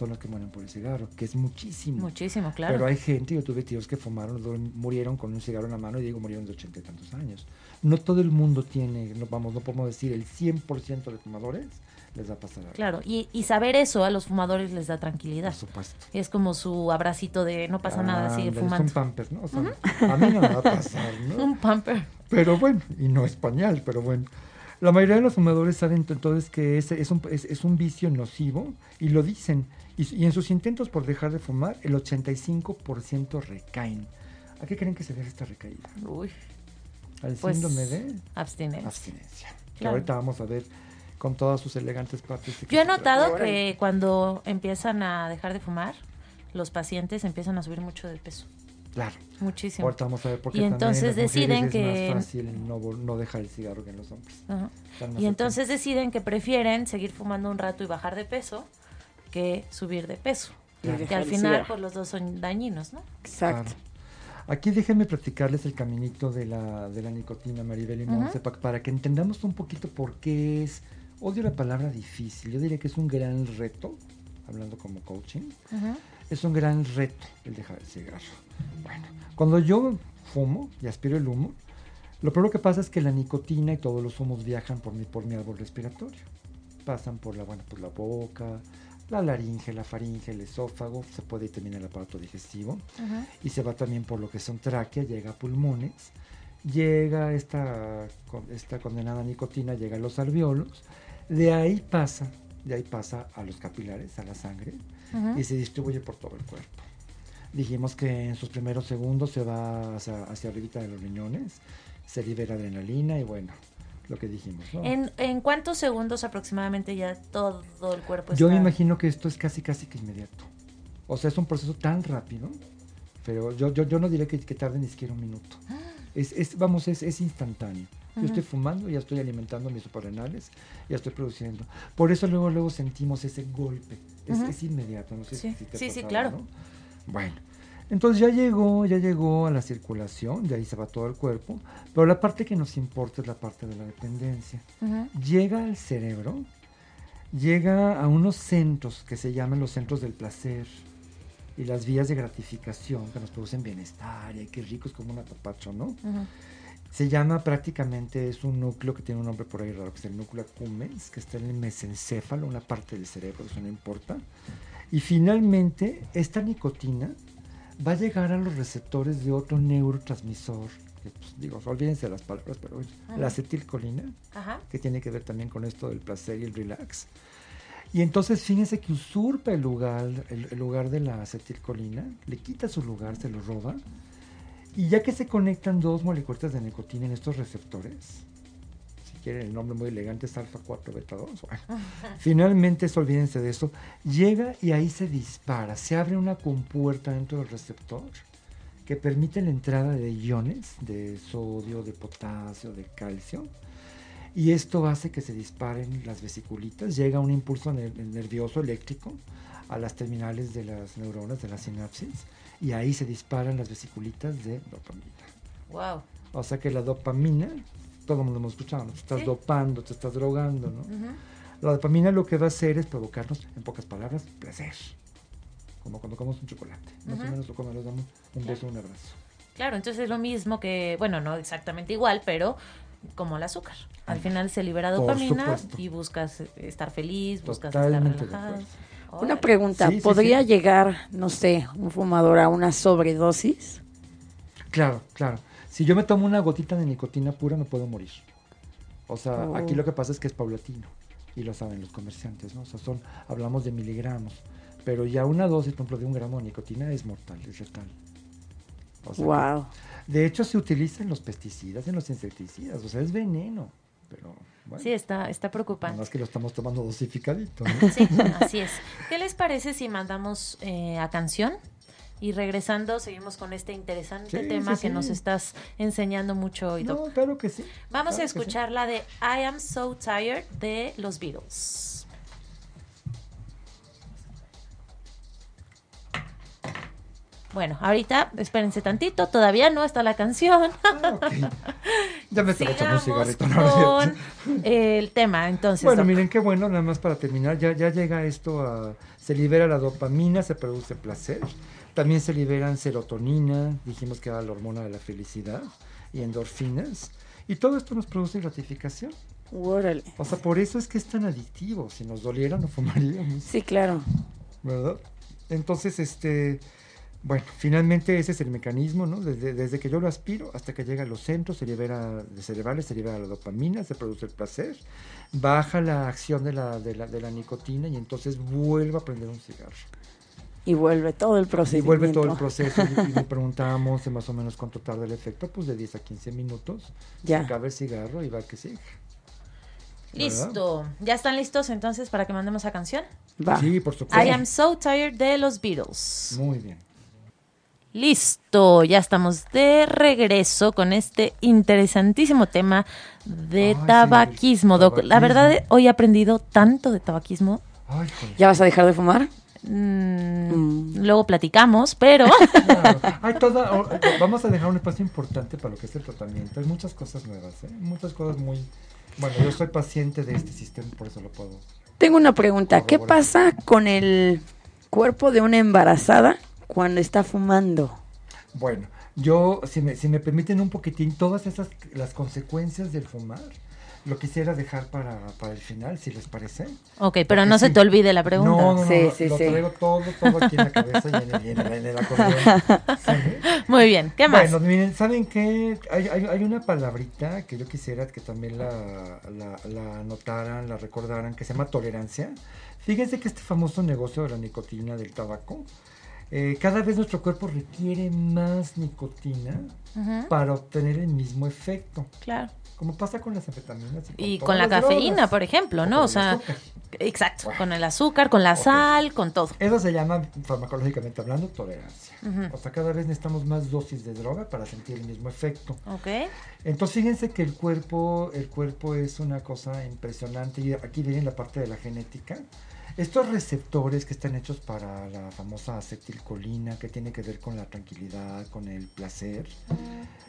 son los que mueren por el cigarro, que es muchísimo. Muchísimo, claro. Pero hay gente, yo tuve tíos que fumaron, murieron con un cigarro en la mano y digo, murieron de ochenta y tantos años. No todo el mundo tiene, no, vamos, no podemos decir el 100% de fumadores les va a pasar algo. Claro, y, y saber eso a los fumadores les da tranquilidad. Por supuesto. Es como su abracito de no pasa nada, sigue fumando. Son pampers, ¿no? O sea, A mí no me va a pasar, ¿no? Un pamper. Pero bueno, y no es pañal, pero bueno. La mayoría de los fumadores saben entonces que es, es, un, es, es un vicio nocivo y lo dicen. Y, y en sus intentos por dejar de fumar, el 85% recaen. ¿A qué creen que se debe esta recaída? Uy, Al Pues, síndrome de abstinencia. abstinencia. Que Claro. ahorita vamos a ver con todas sus elegantes partes. Yo he notado que cuando empiezan a dejar de fumar, los pacientes empiezan a subir mucho de peso. Claro. Muchísimo. Ahorita vamos a ver por qué Y entonces deciden es que- más fácil no, no dejar el cigarro que en los hombres. Están más Y entonces deciden que prefieren seguir fumando un rato y bajar de peso que subir de peso. Y Que al final, pues los dos son dañinos, ¿no? Exacto. Claro. Aquí déjenme platicarles el caminito de la, de la nicotina, Maribel y Ujú. Monse, pa- para que entendamos un poquito por qué es, odio la palabra difícil, yo diría que es un gran reto, hablando como coaching, Ujú. es un gran reto el dejar el cigarro. Bueno, cuando yo fumo y aspiro el humo, lo primero que pasa es que la nicotina y todos los humos viajan por mi, por mi árbol respiratorio. Pasan por la, bueno, por la boca, la laringe, la faringe, el esófago, se puede ir también el aparato digestivo. Y se va también por lo que son tráquea, llega a pulmones, llega esta, esta condenada nicotina, llega a los alveolos, de ahí pasa, de ahí pasa a los capilares, a la sangre, y se distribuye por todo el cuerpo. Dijimos que en sus primeros segundos se va hacia, hacia arribita de los riñones, se libera adrenalina y bueno, lo que dijimos, ¿no? ¿En, en cuántos segundos aproximadamente ya todo el cuerpo Yo me está- imagino que esto es casi casi que inmediato. O sea, es un proceso tan rápido, pero yo, yo, yo no diré que, que tarde ni siquiera un minuto. Es, es, vamos, es, es instantáneo. Yo estoy fumando, ya estoy alimentando mis suprarrenales, ya estoy produciendo. Por eso luego luego sentimos ese golpe. Es, inmediato, no sé Sí, si te sí, sí, claro. ¿no? Bueno, entonces ya llegó, ya llegó a la circulación, de ahí se va todo el cuerpo, pero la parte que nos importa es la parte de la dependencia Ujú. llega al cerebro, llega a unos centros que se llaman los centros del placer y las vías de gratificación que nos producen bienestar y qué rico es como un apapacho, ¿no? Ujú. Se llama prácticamente, es un núcleo que tiene un nombre por ahí raro, que es el núcleo accumbens, que está en el mesencéfalo, una parte del cerebro, eso no importa. Y finalmente, esta nicotina va a llegar a los receptores de otro neurotransmisor, que pues, digo, olvídense de las palabras, pero bueno, Ajá. la acetilcolina, Ajá. que tiene que ver también con esto del placer y el relax. Y entonces fíjense que usurpa el lugar, el, el lugar de la acetilcolina, le quita su lugar, se lo roba, y ya que se conectan dos moléculas de nicotina en estos receptores, quieren el nombre muy elegante es alfa 4 beta 2, bueno, finalmente, eso, olvídense de eso, llega y ahí se dispara, se abre una compuerta dentro del receptor que permite la entrada de iones de sodio, de potasio, de calcio, y esto hace que se disparen las vesiculitas, llega un impulso ner- nervioso eléctrico a las terminales de las neuronas, de la sinapsis, y ahí se disparan las vesiculitas de dopamina. Wow. O sea que la dopamina, todo el mundo hemos escuchado, ¿no? te estás Sí. dopando, te estás drogando, ¿no? Ujú. La dopamina lo que va a hacer es provocarnos, en pocas palabras, placer. Como cuando comemos un chocolate, más o Ujú. menos o cuando nos damos un Claro. beso, un abrazo. Claro, entonces es lo mismo que, bueno, no exactamente igual, pero como el azúcar. Al final se libera dopamina y buscas estar feliz, buscas Totalmente estar relajado. Una pregunta, Sí, sí, ¿podría sí. llegar, no sé, un fumador a una sobredosis? Claro, claro. Si yo me tomo una gotita de nicotina pura, me puedo morir. O sea, Oh. aquí lo que pasa es que es paulatino. Y lo saben los comerciantes, ¿no? O sea, son, hablamos de miligramos. Pero ya una dosis, por ejemplo, de un gramo de nicotina es mortal, es letal. O sea que- Wow. de hecho, se utilizan los pesticidas en los insecticidas. O sea, es veneno. Pero, bueno. Sí, está, está nada preocupante. más que lo estamos tomando dosificadito, ¿no? Sí, así es. ¿Qué les parece si mandamos eh, a canción? Y regresando, seguimos con este interesante Sí, tema sí, que sí. nos estás enseñando mucho hoy. No, claro que sí. Vamos claro a escuchar la de I Am So Tired de los Beatles. Bueno, ahorita espérense tantito, todavía no está la canción. Ah, ok. Ya me estaba echando un Sigamos cigarrito. ¿no? con el tema, entonces. Bueno, miren qué bueno, nada más para terminar, ya, ya llega esto a, se libera la dopamina, se produce placer, también se liberan serotonina, dijimos que era la hormona de la felicidad, y endorfinas, y todo esto nos produce gratificación. Órale. O sea, por eso es que es tan adictivo, si nos doliera no fumaríamos, Sí, claro. ¿verdad? Entonces, este, Bueno, finalmente ese es el mecanismo, ¿no? Desde, desde que yo lo aspiro hasta que llega a los centros se libera, de cerebrales, se libera la dopamina, se produce el placer, baja la acción de la, de la, de la nicotina y entonces vuelvo a prender un cigarro. Y vuelve todo el Y proceso. vuelve todo el proceso y, y le preguntamos de más o menos cuánto tarda el efecto, pues de 10 a 15 minutos. Ya. Se acaba el cigarro y va que sigue. Listo. ¿Ya están listos entonces para que mandemos a canción? Va. Sí, por supuesto. I am so tired de los Beatles. Muy bien. Listo, ya estamos de regreso con este interesantísimo tema de Ay, tabaquismo. Doc. La verdad, hoy he aprendido tanto de tabaquismo. Ay, joder. ¿Ya vas a dejar de fumar? Mm, Mm. Luego platicamos, pero Claro. Hay toda, vamos a dejar un espacio importante para lo que es el tratamiento. Hay muchas cosas nuevas, ¿eh? muchas cosas muy... Bueno, yo soy paciente de este sistema, por eso lo puedo. Tengo una pregunta. ¿Qué pasa con el cuerpo de una embarazada cuando está fumando? Bueno, yo, si me, si me permiten un poquitín, todas esas, las consecuencias del fumar, lo quisiera dejar para, para el final, si les parece. ok, pero Porque no se te olvide la pregunta. No, no, no, Sí, lo- sí, lo sí. traigo todo, todo aquí en la cabeza y en el, en el, en el acordeón. ¿Sí? Muy bien, ¿qué más? Bueno, miren, ¿saben qué? Hay, hay, hay una palabrita que yo quisiera que también la, la, la anotaran, la recordaran, que se llama tolerancia. Fíjense que este famoso negocio de la nicotina, del tabaco, eh, cada vez nuestro cuerpo requiere más nicotina para obtener el mismo efecto, claro. como pasa con las anfetaminas. Y con la cafeína, drogas. por ejemplo, ¿no? O sea, azúcar. exacto, Bueno. con el azúcar, con la sal, con todo. Eso se llama farmacológicamente hablando tolerancia. O sea, cada vez necesitamos más dosis de droga para sentir el mismo efecto. Ok. Entonces fíjense que el cuerpo, el cuerpo es una cosa impresionante y aquí viene la parte de la genética. Estos receptores que están hechos para la famosa acetilcolina, que tiene que ver con la tranquilidad, con el placer,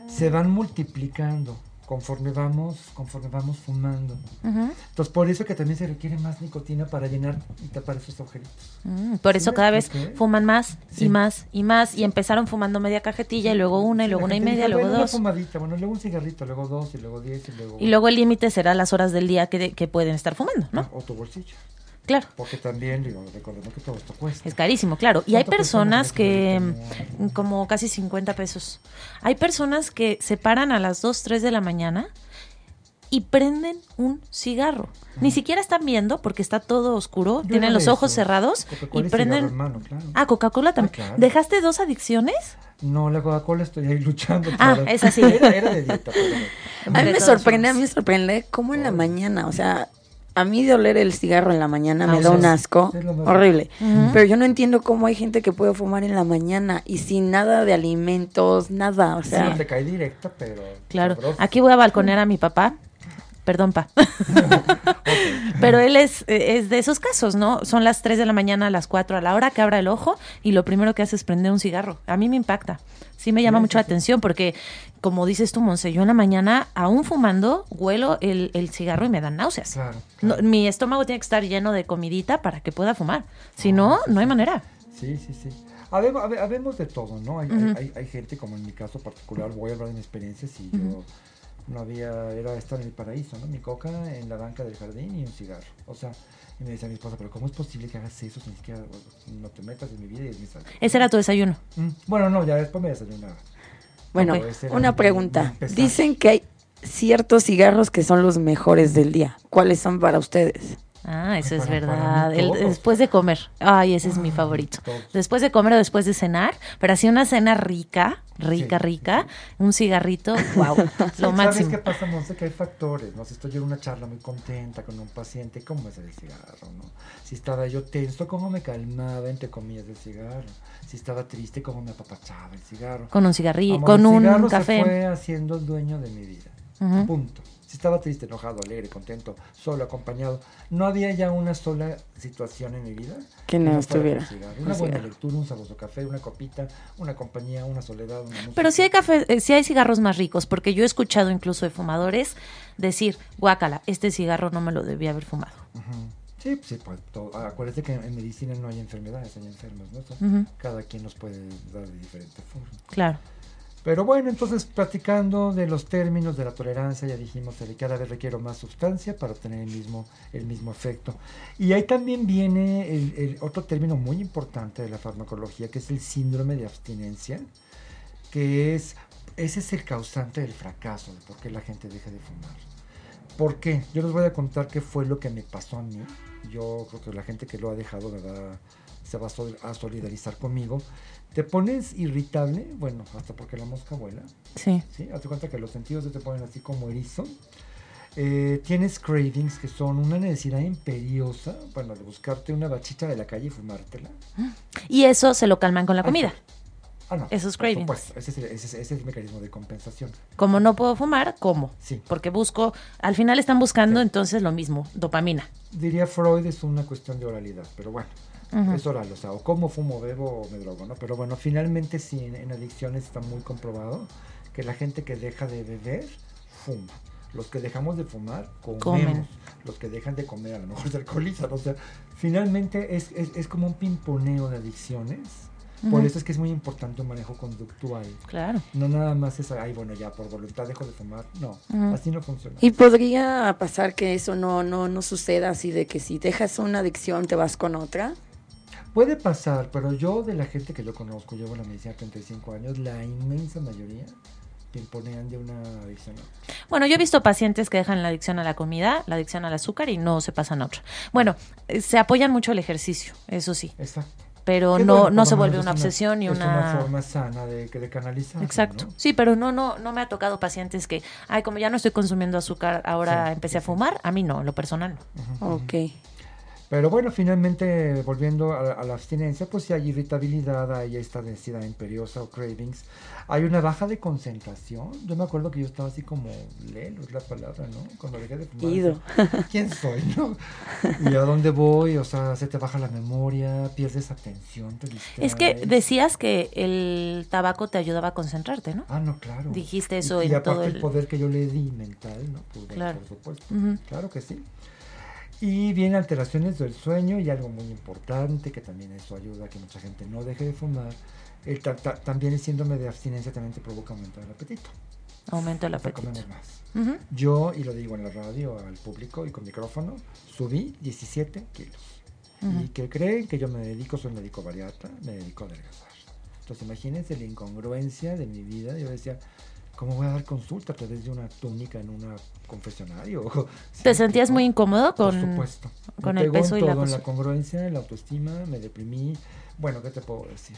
se van multiplicando conforme vamos, conforme vamos fumando. Entonces por eso que también se requiere más nicotina para llenar y tapar esos agujeritos. Mm, por ¿Sí eso cada vez fuman más Sí. y más y más y empezaron fumando media cajetilla y luego una y luego una y media, luego "Bueno, una dos. fumadita, bueno, luego un cigarrito, luego dos y luego diez y luego... Y luego el límite será las horas del día que, que pueden estar fumando, ¿no? O tu bolsillo. Claro. Porque también, digo, recordemos que todo esto cuesta. Es carísimo, claro. Y hay ¿Cuánto cuesta personas que, mm, como casi 50 pesos, hay personas que se paran a las 2, 3 de la mañana y prenden un cigarro. Ni siquiera están viendo porque está todo oscuro, Yo tienen los ojos esos. cerrados Coca-Cola y cigarro, prenden... hermano, claro. Ah, Coca-Cola también. claro. ¿Dejaste dos adicciones? No, la Coca-Cola estoy ahí luchando. Ah, para- esa sí. Era, era de dieta, pero... A mí me sorprende, a mí me sorprende cómo en la mañana, o sea, a mí de oler el cigarro en la mañana me da Náuseas. un asco horrible. Pero yo no entiendo cómo hay gente que puede fumar en la mañana y sin nada de alimentos, nada, o Sí, sea, no te cae directa, pero... Claro. sabroso. Aquí voy a balconear a mi papá. Perdón, pa. Pero él es, es de esos casos, ¿no? Son las 3 de la mañana, a las 4, a la hora que abra el ojo y lo primero que hace es prender un cigarro. A mí me impacta. Sí me llama Sí, mucho sí, la sí. atención porque, como dices tú, Monse, yo en la mañana, aún fumando, huelo el, el cigarro y me dan náuseas. Claro, No, mi estómago tiene que estar lleno de comidita para que pueda fumar. Si no, no hay manera. Sí, sí, sí. Habemos, habe- habemos de todo, ¿no? Hay, hay- hay, hay gente, como en mi caso particular, voy a hablar de mi experiencia, si yo no había, era estar en el paraíso, ¿no? Mi coca en la banca del jardín y un cigarro. O sea, y me decía mi esposa, pero ¿cómo es posible que hagas eso? Ni siquiera no te metas en mi vida y es mi salud. Ese era tu desayuno. Mm, Bueno, no, ya después me desayunaba. bueno, una pregunta. Dicen que hay ciertos cigarros que son los mejores del día. ¿Cuáles son para ustedes? Ah, eso es verdad. El- después de comer. Ay, ese es mi Ah, favorito. Después de comer o después de cenar, pero así una cena rica, rica, Sí, rica, un cigarrito, wow, lo ¿Sabes máximo. qué pasa, Monse? Que hay factores, ¿no? Si estoy yo en una charla muy contenta con un paciente, ¿cómo es el cigarro, no? Si estaba yo tenso, ¿cómo me calmaba, entre comillas, el cigarro? Si estaba triste, ¿cómo me apapachaba el cigarro? Con un cigarrillo, Amor, con el un cigarro se fue haciendo el dueño de mi vida. Punto. Si estaba triste, enojado, alegre, contento, solo, acompañado, no había ya una sola situación en mi vida Que no fuera estuviera con Una buena lectura, un sabroso café, una copita, una compañía, una soledad, una música. Pero sí hay café, eh, sí hay cigarros más ricos, porque yo he escuchado incluso de fumadores decir, guácala, este cigarro no me lo debía haber fumado. Ujú. Sí, pues, sí, pues, todo- ah, acuérdate que en medicina no hay enfermedades, hay enfermos, ¿no? Cada quien nos puede dar de diferente forma. Claro. Pero bueno, entonces platicando de los términos de la tolerancia, ya dijimos que cada vez requiero más sustancia para obtener el mismo, el mismo efecto. Y ahí también viene el, el otro término muy importante de la farmacología, que es el síndrome de abstinencia, que es, ese es el causante del fracaso, de por qué la gente deja de fumar. ¿Por qué? Yo les voy a contar qué fue lo que me pasó a mí. Yo creo que la gente que lo ha dejado me va, se va a sol- a solidarizar conmigo. Te pones irritable, bueno, hasta porque la mosca vuela, Sí. ¿sí? Hazte cuenta que los sentidos se te ponen así como erizo. Eh, tienes cravings que son una necesidad imperiosa, bueno, de buscarte una bachita de la calle y fumártela. Y eso se lo calman con la Ay, comida. Ah, no. Esos cravings. supuesto, ese es, el, ese es- ese es el mecanismo de compensación. Como no puedo fumar, como. Sí. Porque busco, al final están buscando Sí. entonces lo mismo, dopamina. Diría Freud es una cuestión de oralidad, pero bueno, Ujú. es oral, o sea, o como fumo, bebo o me drogo, ¿no? Pero bueno, finalmente sí, en, en adicciones está muy comprobado que la gente que deja de beber, fuma. Los que dejamos de fumar, comemos. Comen. Los que dejan de comer, a lo mejor se alcoholizan. O sea, finalmente es, es, es como un pimponeo de adicciones. Por eso es que es muy importante un manejo conductual. Claro. No nada más es, ay, bueno, ya por voluntad dejo de fumar. No, Ujú. así no funciona. Y podría pasar que eso no, no, no suceda así de que si dejas una adicción te vas con otra. Puede pasar, pero yo de la gente que yo conozco, llevo en la medicina 35 años, la inmensa mayoría pimponean de una adicción a otra. Bueno, yo he visto pacientes que dejan la adicción a la comida, la adicción al azúcar y no se pasan a otra. Bueno, eh, se apoyan mucho el ejercicio, eso sí, Exacto. pero Que no, bueno, no se vuelve una es obsesión ni es una... una forma sana de, de canalizar. Exacto. ¿no? Sí, pero no, no, no me ha tocado pacientes que, ay, como ya no estoy consumiendo azúcar, ahora Sí, empecé a fumar. A mí no, en lo personal no. Ujú, Ok. Pero bueno, finalmente, volviendo a, a la abstinencia, pues si hay irritabilidad, hay esta necesidad imperiosa o cravings, hay una baja de concentración. Yo me acuerdo que yo estaba así como, lelo es la palabra, ¿no? Cuando dejé de fumar. Ido. ¿Quién soy, no? ¿Y a dónde voy? O sea, se te baja la memoria, pierdes atención, te Es que distraes. decías que el tabaco te ayudaba a concentrarte, ¿no? Ah, no, claro. Dijiste eso y, y aparte todo el el- poder que yo le di mental, ¿no? Pues bueno, Claro. por supuesto. Ujú. Claro que sí. Y vienen alteraciones del sueño y algo muy importante, que también eso ayuda a que mucha gente no deje de fumar. El ta- ta- también el síndrome de abstinencia también te provoca aumentar el apetito. Aumento el O sea, apetito. comemos más. Ujú. Yo, y lo digo en la radio al público y con micrófono, subí 17 kilos. Ujú. Y que creen que yo me dedico, soy médico bariatra, me dedico a adelgazar. Entonces imagínense la incongruencia de mi vida. Yo decía, ¿cómo voy a dar consulta a través de una túnica en un confesionario? ¿Te Sí, sentías ¿no? muy incómodo Por con, supuesto. Me con el en peso y la todo, en la congruencia, en la autoestima, me deprimí. Bueno, ¿qué te puedo decir?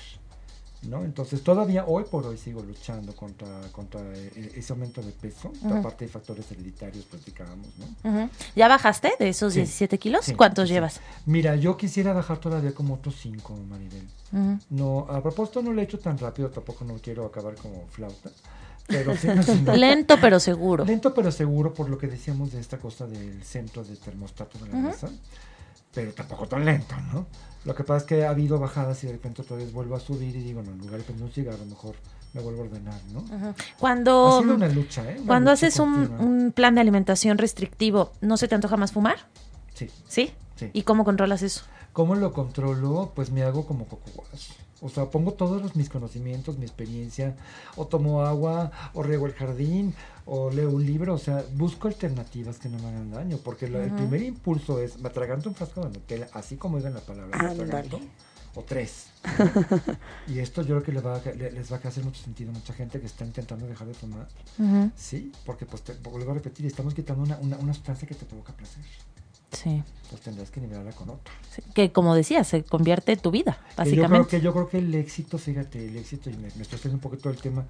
¿No? Entonces todavía hoy por hoy sigo luchando contra, contra eh, ese aumento de peso. Ujú. Aparte de factores hereditarios, platicábamos, ¿no? Ujú. ¿Ya bajaste de esos Sí. 17 kilos? Sí, ¿Cuántos sí. llevas? Mira, yo quisiera bajar todavía como otros 5, Maribel. Ujú. No, a propósito no lo he hecho tan rápido, tampoco no quiero acabar como flauta. Pero sí. Lento pero seguro. Lento pero seguro por lo que decíamos de esta cosa del centro de termostato de la mesa. Pero tampoco tan lento, ¿no? Lo que pasa es que ha habido bajadas y de repente otra vez vuelvo a subir y digo, no, en lugar de prender un cigarro, mejor me vuelvo a ordenar, ¿no? Ha Cuando, sido una lucha, ¿eh? Una cuando lucha haces un, plan de alimentación restrictivo, ¿no se te antoja más fumar? Sí, ¿Sí? sí. ¿Y cómo controlas eso? ¿Cómo lo controlo? Pues me hago como coco wash. O sea, pongo todos los, mis conocimientos, mi experiencia, o tomo agua, o riego el jardín, o leo un libro, o sea, busco alternativas que no me hagan daño, porque lo- el primer impulso es, me atraganto un frasco de Nutella, así como digan la palabra, me atraganto, o tres. y esto yo creo que le va a les va a hacer mucho sentido a mucha gente que está intentando dejar de Ujú. ¿sí? Porque, pues, te, vuelvo a repetir, estamos quitando una, una, una sustancia que te provoca placer, Sí. pues tendrás que nivelarla con otra. Sí. Que como decías, se convierte en tu vida, Que yo, creo básicamente. que, yo creo que el éxito, fíjate, el éxito, y me, me estoy haciendo un poquito del tema,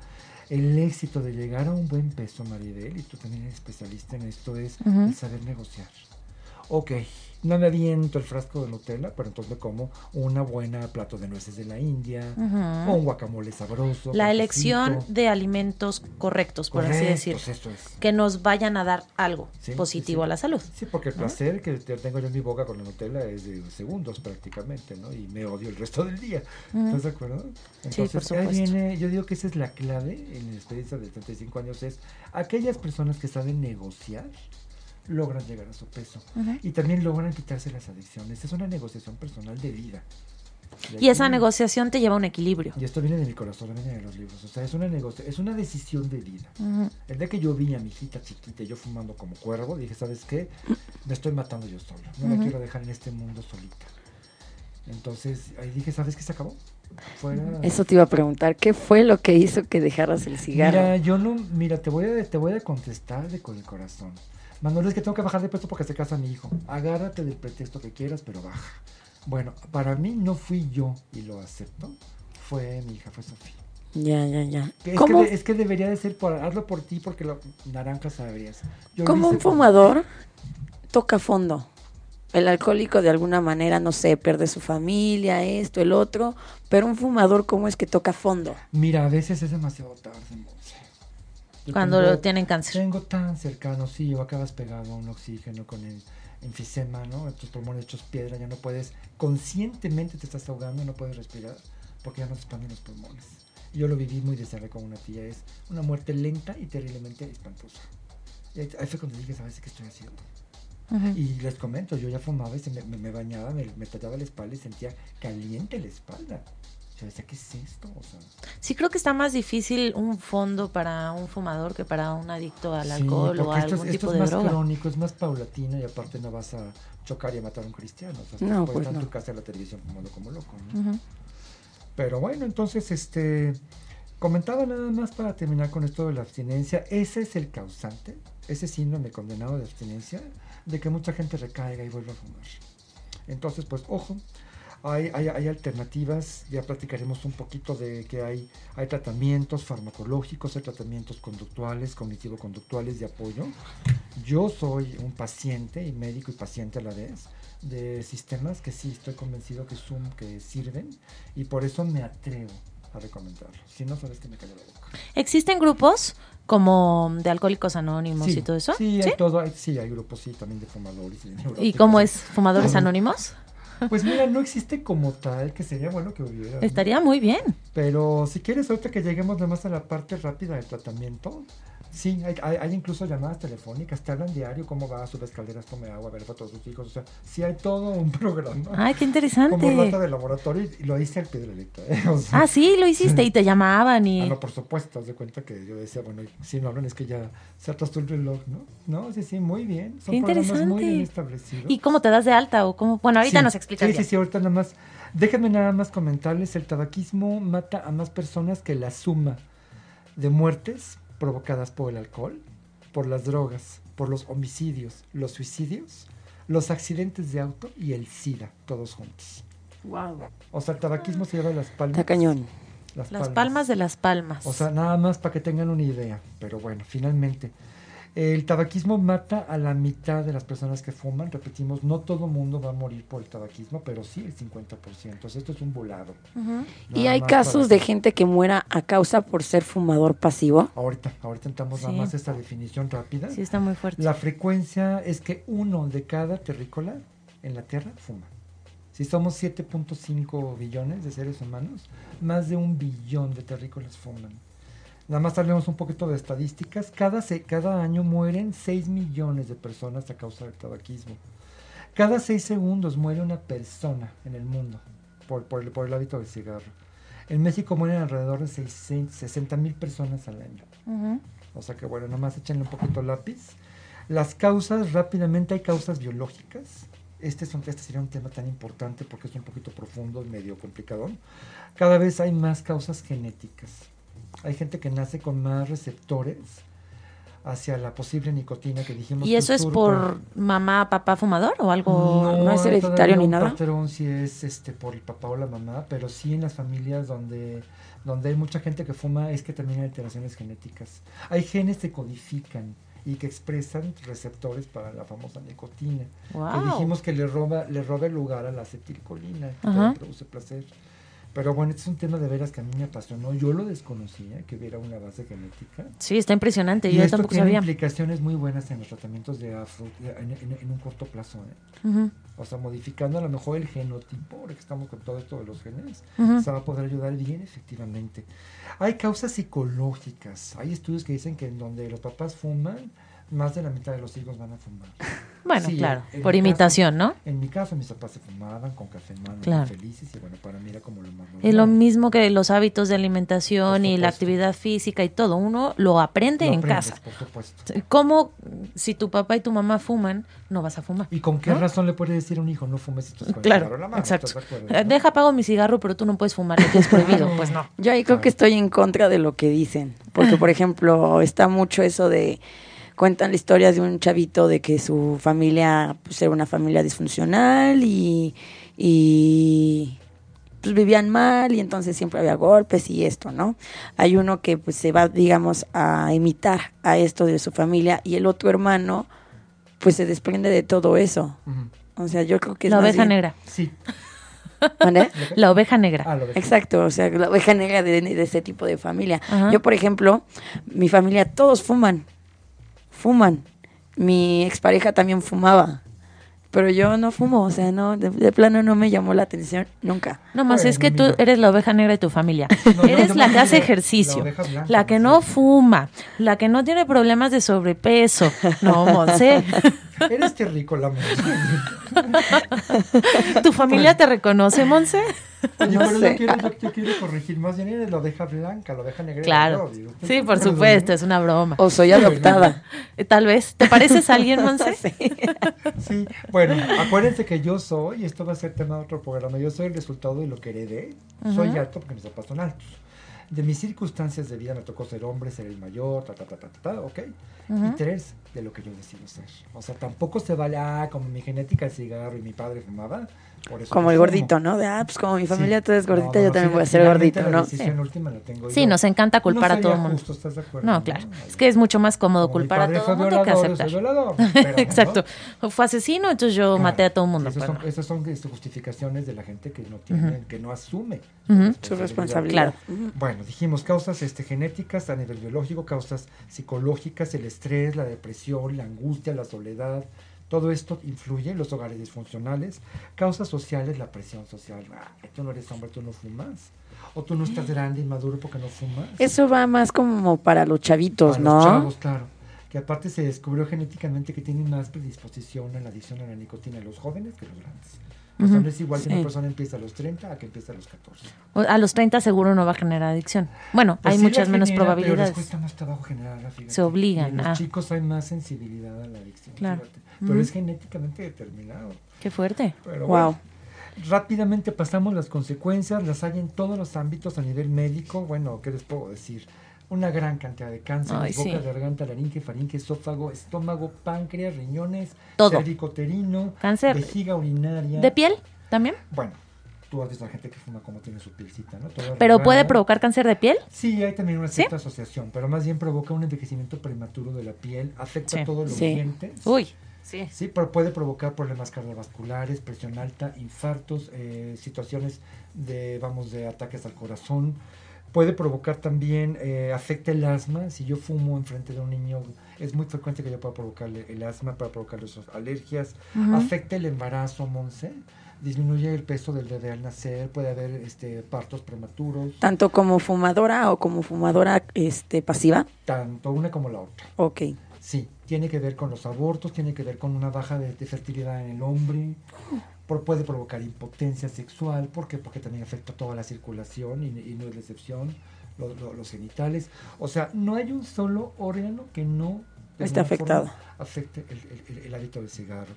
el éxito de llegar a un buen peso, Maribel, y tú también eres especialista en esto, es el saber negociar. Ok, no me aviento el frasco de Nutella, pero entonces me como una buena plato de nueces de la India, o un guacamole sabroso. La elección de alimentos correctos, por así decir. Es. Que nos vayan a dar algo Sí, positivo sí. a la salud. Sí, porque el placer que te- tengo yo en mi boca con la Nutella es de segundos prácticamente, ¿no? Y me odio el resto del día. ¿Estás de acuerdo? Sí, por ahí viene, yo digo que esa es la clave en la experiencia de 35 años, es aquellas personas que saben negociar logran llegar a su peso y también logran quitarse las adicciones. Es una negociación personal de vida. De Y esa negociación te lleva a un equilibrio. Y esto viene de mi corazón, viene de los libros. O sea, es una negocia, es una decisión de vida. El día que yo vi a mi hijita chiquita yo fumando como cuervo, dije, ¿sabes qué? Me estoy matando yo solo. No la Ujú. quiero dejar en este mundo solita. Entonces, ahí dije, ¿sabes qué se acabó? Fuera. Eso te iba a preguntar, ¿qué fue lo que hizo que dejaras el cigarro? Mira, yo no, mira, te voy a, te voy a contestar de con el corazón. Manuel, es que tengo que bajar de peso porque se casa mi hijo. Agárrate del pretexto que quieras, pero baja. Bueno, para mí no fui yo y lo acepto. Fue mi hija, fue Sofía. Ya, ya, ya. Es que, ¿Cómo, de- es que debería de ser por hazlo por ti porque lo naranja sabrías. Hice un fumador toca fondo? El alcohólico de alguna manera, no sé, pierde su familia, esto, el otro, pero un fumador, ¿cómo es que toca fondo? Mira, a veces es demasiado tarde, Monse. Yo Cuando tengo- tienen cáncer. Tengo tan cercano, sí, o acabas pegado a un oxígeno con el enfisema, ¿no? Tus pulmones hechos piedra, ya no puedes, conscientemente te estás ahogando, no puedes respirar, porque ya no te expanden los pulmones. Yo lo viví muy de cerca con una tía, es una muerte lenta y terriblemente espantosa. Y ahí fue cuando dije, ¿sabes qué estoy haciendo? Ujú. Y les comento, yo ya fumaba y se me, me- me bañaba, me, me tallaba la espalda y sentía caliente la espalda. Yo decía, ¿qué es esto? O sea, Sí, creo que está más difícil un fondo para un fumador que para un adicto al Sí, alcohol o a esto, algún es, esto tipo es de más droga. crónico, es más paulatino y aparte no vas a chocar y a matar a un cristiano. O sea, No, pues estar en no. tu casa en la televisión fumando como loco. ¿no? Ujú. Pero bueno, entonces, este, comentaba nada más para terminar con esto de la abstinencia. Ese es el causante, ese síndrome condenado de abstinencia, de que mucha gente recaiga y vuelva a fumar. Entonces, pues, ojo, hay, hay, hay alternativas, ya platicaremos un poquito de que hay, hay tratamientos farmacológicos, hay tratamientos conductuales, cognitivo-conductuales de apoyo. Yo soy un paciente, y médico y paciente a la vez, de sistemas que sí estoy convencido que, son, que sirven y por eso me atrevo a recomendarlos. Si no, sabes que me cayó la boca. ¿Existen grupos como de alcohólicos anónimos y todo eso? Sí, hay todo, hay, sí, hay grupos, sí, también de fumadores. Y, de ¿Y neuróticos. cómo es? ¿Fumadores anónimos? Pues mira, no existe como tal, que sería bueno que hubiera. ¿no? Estaría muy bien. Pero si quieres, ahorita que lleguemos nomás a la parte rápida del tratamiento, sí, hay, hay, hay incluso llamadas telefónicas, te hablan diario cómo va, sube escaleras, tome agua, ver fotos de sus hijos, o sea, sí hay todo un programa. Ay, qué como interesante. rata de laboratorio y lo hice al pie de la letra. ¿eh? O sea, Ah, sí, lo hiciste y te llamaban y... Ah, no, por supuesto, haz de cuenta que yo decía, bueno, si no hablan es que ya se atrasó el reloj, ¿no? No, sí, sí, muy bien. Son Qué programas muy interesante. bien establecidos. ¿Y cómo te das de alta o cómo? Bueno, ahorita Sí, nos explicas Sí, sí, sí, ahorita nada más. Déjenme nada más comentarles, el tabaquismo mata a más personas que la suma de muertes provocadas por el alcohol, por las drogas, por los homicidios, los suicidios, los accidentes de auto y el SIDA, todos juntos. Wow. O sea, el tabaquismo se lleva las palmas. Está cañón. Las palmas de las palmas. O sea, nada más para que tengan una idea. Pero bueno, finalmente. El tabaquismo mata a la mitad de las personas que fuman. Repetimos, no todo mundo va a morir por el tabaquismo, pero sí el 50%. Entonces, esto es un volado. ¿Y hay casos para de gente que muera a causa por ser fumador pasivo? Ahorita, ahorita entramos nada más a esta definición rápida. Sí, está muy fuerte. La frecuencia es que uno de cada terrícola en la Tierra fuma. Si somos 7.5 billones de seres humanos, más de un billón de terrícolas fuman. Nada más hablemos un poquito de estadísticas. Cada, se- cada año mueren 6 millones de personas a causa del tabaquismo. Cada 6 segundos muere una persona en el mundo por, por el, por el hábito del cigarro. En México mueren alrededor de 60 mil personas al año. Ujú. O sea que bueno, nomás échenle un poquito lápiz. Las causas, rápidamente hay causas biológicas. Este, es un, este sería un tema tan importante porque es un poquito profundo y medio complicado. Cada vez hay más causas genéticas. Hay gente que nace con más receptores hacia la posible nicotina que dijimos. ¿Y que eso es por mamá, papá fumador o algo? no es hay hereditario ni nada. patrón si es este por el papá o la mamá, pero sí en las familias donde, donde hay mucha gente que fuma es que también hay alteraciones genéticas. Hay genes que codifican y que expresan receptores para la famosa nicotina. Que dijimos que le roba, le roba el lugar a la acetilcolina, que Ajá. también produce placer. Pero bueno, este es un tema de veras que a mí me apasionó. Yo lo desconocía, que hubiera una base genética. Sí, está impresionante. Y Yo esto tampoco tiene sabía. implicaciones muy buenas en los tratamientos de afro en, en- en un corto plazo. ¿eh? Ujú, O sea, modificando a lo mejor el genotipo, ahora que estamos con todo esto de los genes, ujú. se va a poder ayudar bien efectivamente. Hay causas psicológicas. Hay estudios que dicen que en donde los papás fuman, más de la mitad de los hijos van a fumar. Bueno, Sí, claro, en por mi imitación, ¿no? En mi caso, mis papás se fumaban con café en mano, Claro. felices, y bueno, para mí era como lo más Es lo normal. mismo que los hábitos de alimentación y la actividad física y todo. Uno lo aprende Lo en aprendes, casa. Por supuesto. ¿Cómo si tu papá y tu mamá fuman, no vas a fumar? ¿Y con qué ¿No? razón le puede decir a un hijo, no fumes estos con el Claro, la mano? exacto. ¿Estás de acuerdo, Eh, no? Deja, apago mi cigarro, pero tú no puedes fumar, lo tienes prohibido. Pues no. Yo ahí creo que estoy en contra de lo que dicen, porque por ejemplo está mucho eso de cuentan la historia de un chavito de que su familia pues era una familia disfuncional y, y pues vivían mal y entonces siempre había golpes y esto, ¿no? Hay uno que pues se va digamos a imitar a esto de su familia y el otro hermano pues se desprende de todo eso. Ujú. O sea, yo creo que es La oveja bien- negra. Sí. ¿Mande? La oveja negra. Ah. Exacto, o sea, la oveja negra de, de ese tipo de familia. Ajá. Yo, por ejemplo, mi familia, todos fuman, fuman. Mi expareja también fumaba, pero yo no fumo, o sea, no, de, de plano no me llamó la atención nunca. No más, es que tú eres la oveja negra de tu familia. No, eres no la que hace ejercicio, la oveja blanca, la que no fuma, la que no tiene problemas de sobrepeso. No, Monse. Eres terrícola, amor. ¿Tu familia te reconoce, Monse? Oye, No pero sé. yo quiero, yo, yo quiero corregir más bien, eres la oveja blanca, la oveja negra. Claro. Sí, por supuesto, es una broma. O soy adoptada. Eh, Tal vez. ¿Te pareces a alguien, Monse? Sí. Sí, bueno, acuérdense que yo soy, y esto va a ser tema de otro programa, yo soy el resultado de lo que heredé. Soy alto porque mis papás son altos. De mis circunstancias de vida me tocó ser hombre, ser el mayor, ta, ta, ta, ta, ta, ta, ¿ok? Y tres, de lo que yo decido ser. O sea, tampoco se vale, ah, como mi genética el cigarro y mi padre fumaba, Como el gordito, ¿no? De, ah, pues como mi Sí. familia toda es gordita, no, yo también sí, voy a ser gordito, la ¿no? decisión última la tengo Sí, yo. nos encanta culpar No a todo el mundo. justo, ¿estás de acuerdo, No, claro. Es que es mucho más cómodo Como culpar a todo el mundo que violador, aceptar. soy violador. Exacto. Fue asesino, entonces yo Claro. maté a todo el mundo. Esas pues, son, no. esas son este, justificaciones de la gente que no tiene, que no asume. Su responsabilidad. Claro. Bueno, dijimos causas este, genéticas a nivel biológico, causas psicológicas, el estrés, la depresión, la angustia, la soledad. Todo esto influye en los hogares disfuncionales. Causas sociales, la presión social. Ah, tú no eres hombre, tú no fumas. O tú no estás grande y maduro porque no fumas. Eso va más como para los chavitos, A ¿no? los chavos, claro. Que aparte se descubrió genéticamente que tienen más predisposición a la adicción a la nicotina los jóvenes que los grandes. O sea, no es igual que Sí. una persona empieza a los 30 a que empieza a los 14. O- A los 30 seguro no va a generar adicción. Bueno, Pues hay sí muchas menos genera, Pero probabilidades. les cuesta más trabajo generarla. Se obligan, Y en los chicos hay más sensibilidad a la adicción. Claro. fíjate. Pero es genéticamente determinado. Qué fuerte. Pero Wow. bueno, rápidamente pasamos las consecuencias, las hay en todos los ámbitos a nivel médico. Bueno, ¿qué les puedo decir? Una gran cantidad de cánceres, Ay, boca, sí. garganta, laringe, faringe, esófago, estómago, páncreas, riñones, cervicoterino, Cáncer. vejiga urinaria. ¿De piel también? Bueno, tú has visto a la gente que fuma como tiene su pielcita, ¿no? Toda ¿Pero puede provocar cáncer de piel? Sí, hay también una ¿Sí? cierta asociación, pero más bien provoca un envejecimiento prematuro de la piel, afecta Sí. todos los Sí. dientes. Uy, sí. Sí, pero puede provocar problemas cardiovasculares, presión alta, infartos, eh, situaciones de, vamos, de ataques al corazón. Puede provocar también, eh, afecta el asma. Si yo fumo enfrente de un niño, es muy frecuente que yo pueda provocarle el asma, para provocarle sus alergias. Afecta el embarazo, Monse. Disminuye el peso del bebé al nacer. Puede haber este, partos prematuros, Tanto como fumadora o como fumadora este pasiva. tanto una como la otra. Ok. Sí, tiene que ver con los abortos, tiene que ver con una baja de, de fertilidad en el hombre, por- puede provocar impotencia sexual, ¿por qué? Porque también afecta toda la circulación y, y no es la excepción, lo- lo- los genitales. O sea, no hay un solo órgano que no Esté afectado. afecte el, el- el- el hábito del cigarro.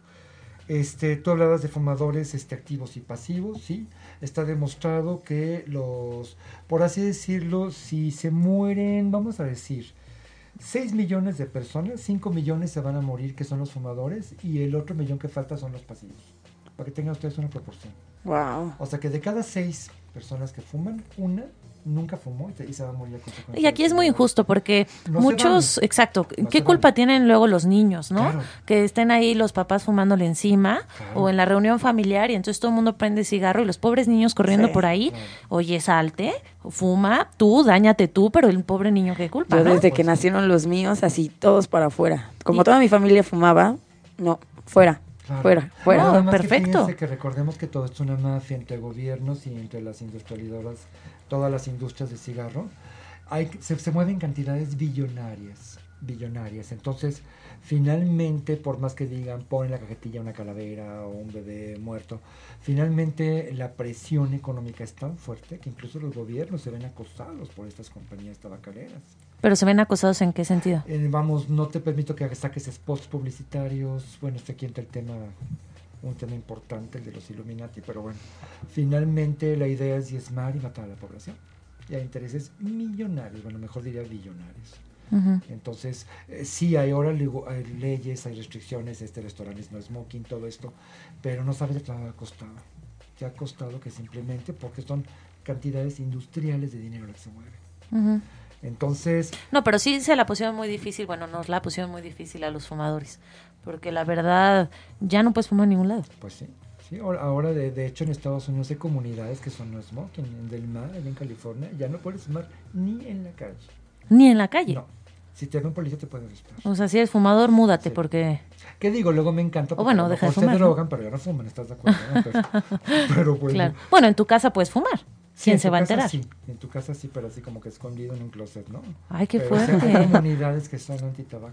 Este, tú hablabas de fumadores este, activos y pasivos, sí. Está demostrado que los, por así decirlo, si se mueren, vamos a decir, 6 millones de personas, 5 millones se van a morir que son los fumadores y el otro millón que falta son los pasivos. Para que tengan ustedes una proporción. Wow. O sea que de cada 6 personas que fuman, una nunca fumó y, te- y se va a morir a consecuencia. Y aquí es muy injusto porque No muchos, exacto, No ¿qué culpa tienen luego los niños, no? Claro. Que estén ahí los papás fumándole encima Claro. o en la reunión familiar y entonces todo el mundo prende cigarro y los pobres niños corriendo Sí. por ahí, Claro. oye, salte, fuma, tú, dáñate tú, pero el pobre niño, ¿qué culpa, Yo no? desde que Pues- nacieron los míos, así todos para afuera. Como Y- toda mi familia fumaba, no, fuera, Claro. fuera, fuera. Nada más que perfecto. fíjense que recordemos que todo esto es una mafia entre gobiernos y entre las industrializadoras, todas las industrias de cigarro. Hay, se, se mueven cantidades billonarias, billonarias. Entonces, finalmente, por más que digan, ponen la cajetilla una calavera o un bebé muerto, finalmente la presión económica es tan fuerte que incluso los gobiernos se ven acosados por estas compañías tabacaleras. ¿Pero se ven acosados en qué sentido? Eh, vamos, no te permito que saques spots publicitarios. Bueno, este aquí entra el tema, un tema importante, el de los Illuminati, pero bueno, finalmente la idea es diezmar y matar a la población. Y hay intereses millonarios, bueno, mejor diría billonarios. Entonces, eh, sí hay ahora hay leyes, hay restricciones, este restaurantes no smoking, todo esto, pero no sabes que ha costado. Que ha costado que simplemente, porque son cantidades industriales de dinero las que se mueven. Entonces, No, pero sí se la pusieron muy difícil, bueno, nos la pusieron muy difícil a los fumadores, porque la verdad ya no puedes fumar en ningún lado. Pues sí. Sí, ahora, de, de hecho en Estados Unidos hay comunidades que son no smoking. En Del Mar, en California, ya no puedes fumar ni en la calle. Ni en la calle. No. Si te ve un policía te pueden arrestar. O sea, si eres fumador, múdate, Sí. porque... ¿Qué digo? Luego me encanta porque bueno, deja de fumar, ¿no? drogan, pero ya no fuman, ¿estás de acuerdo? no? Pero, pero bueno. Claro. Bueno, en tu casa puedes fumar. ¿Quién se va a enterar? Sí, en tu casa sí, pero así como que escondido en un closet, ¿no? Ay, qué Pero sí hay fuerte. comunidades que son antitabaco.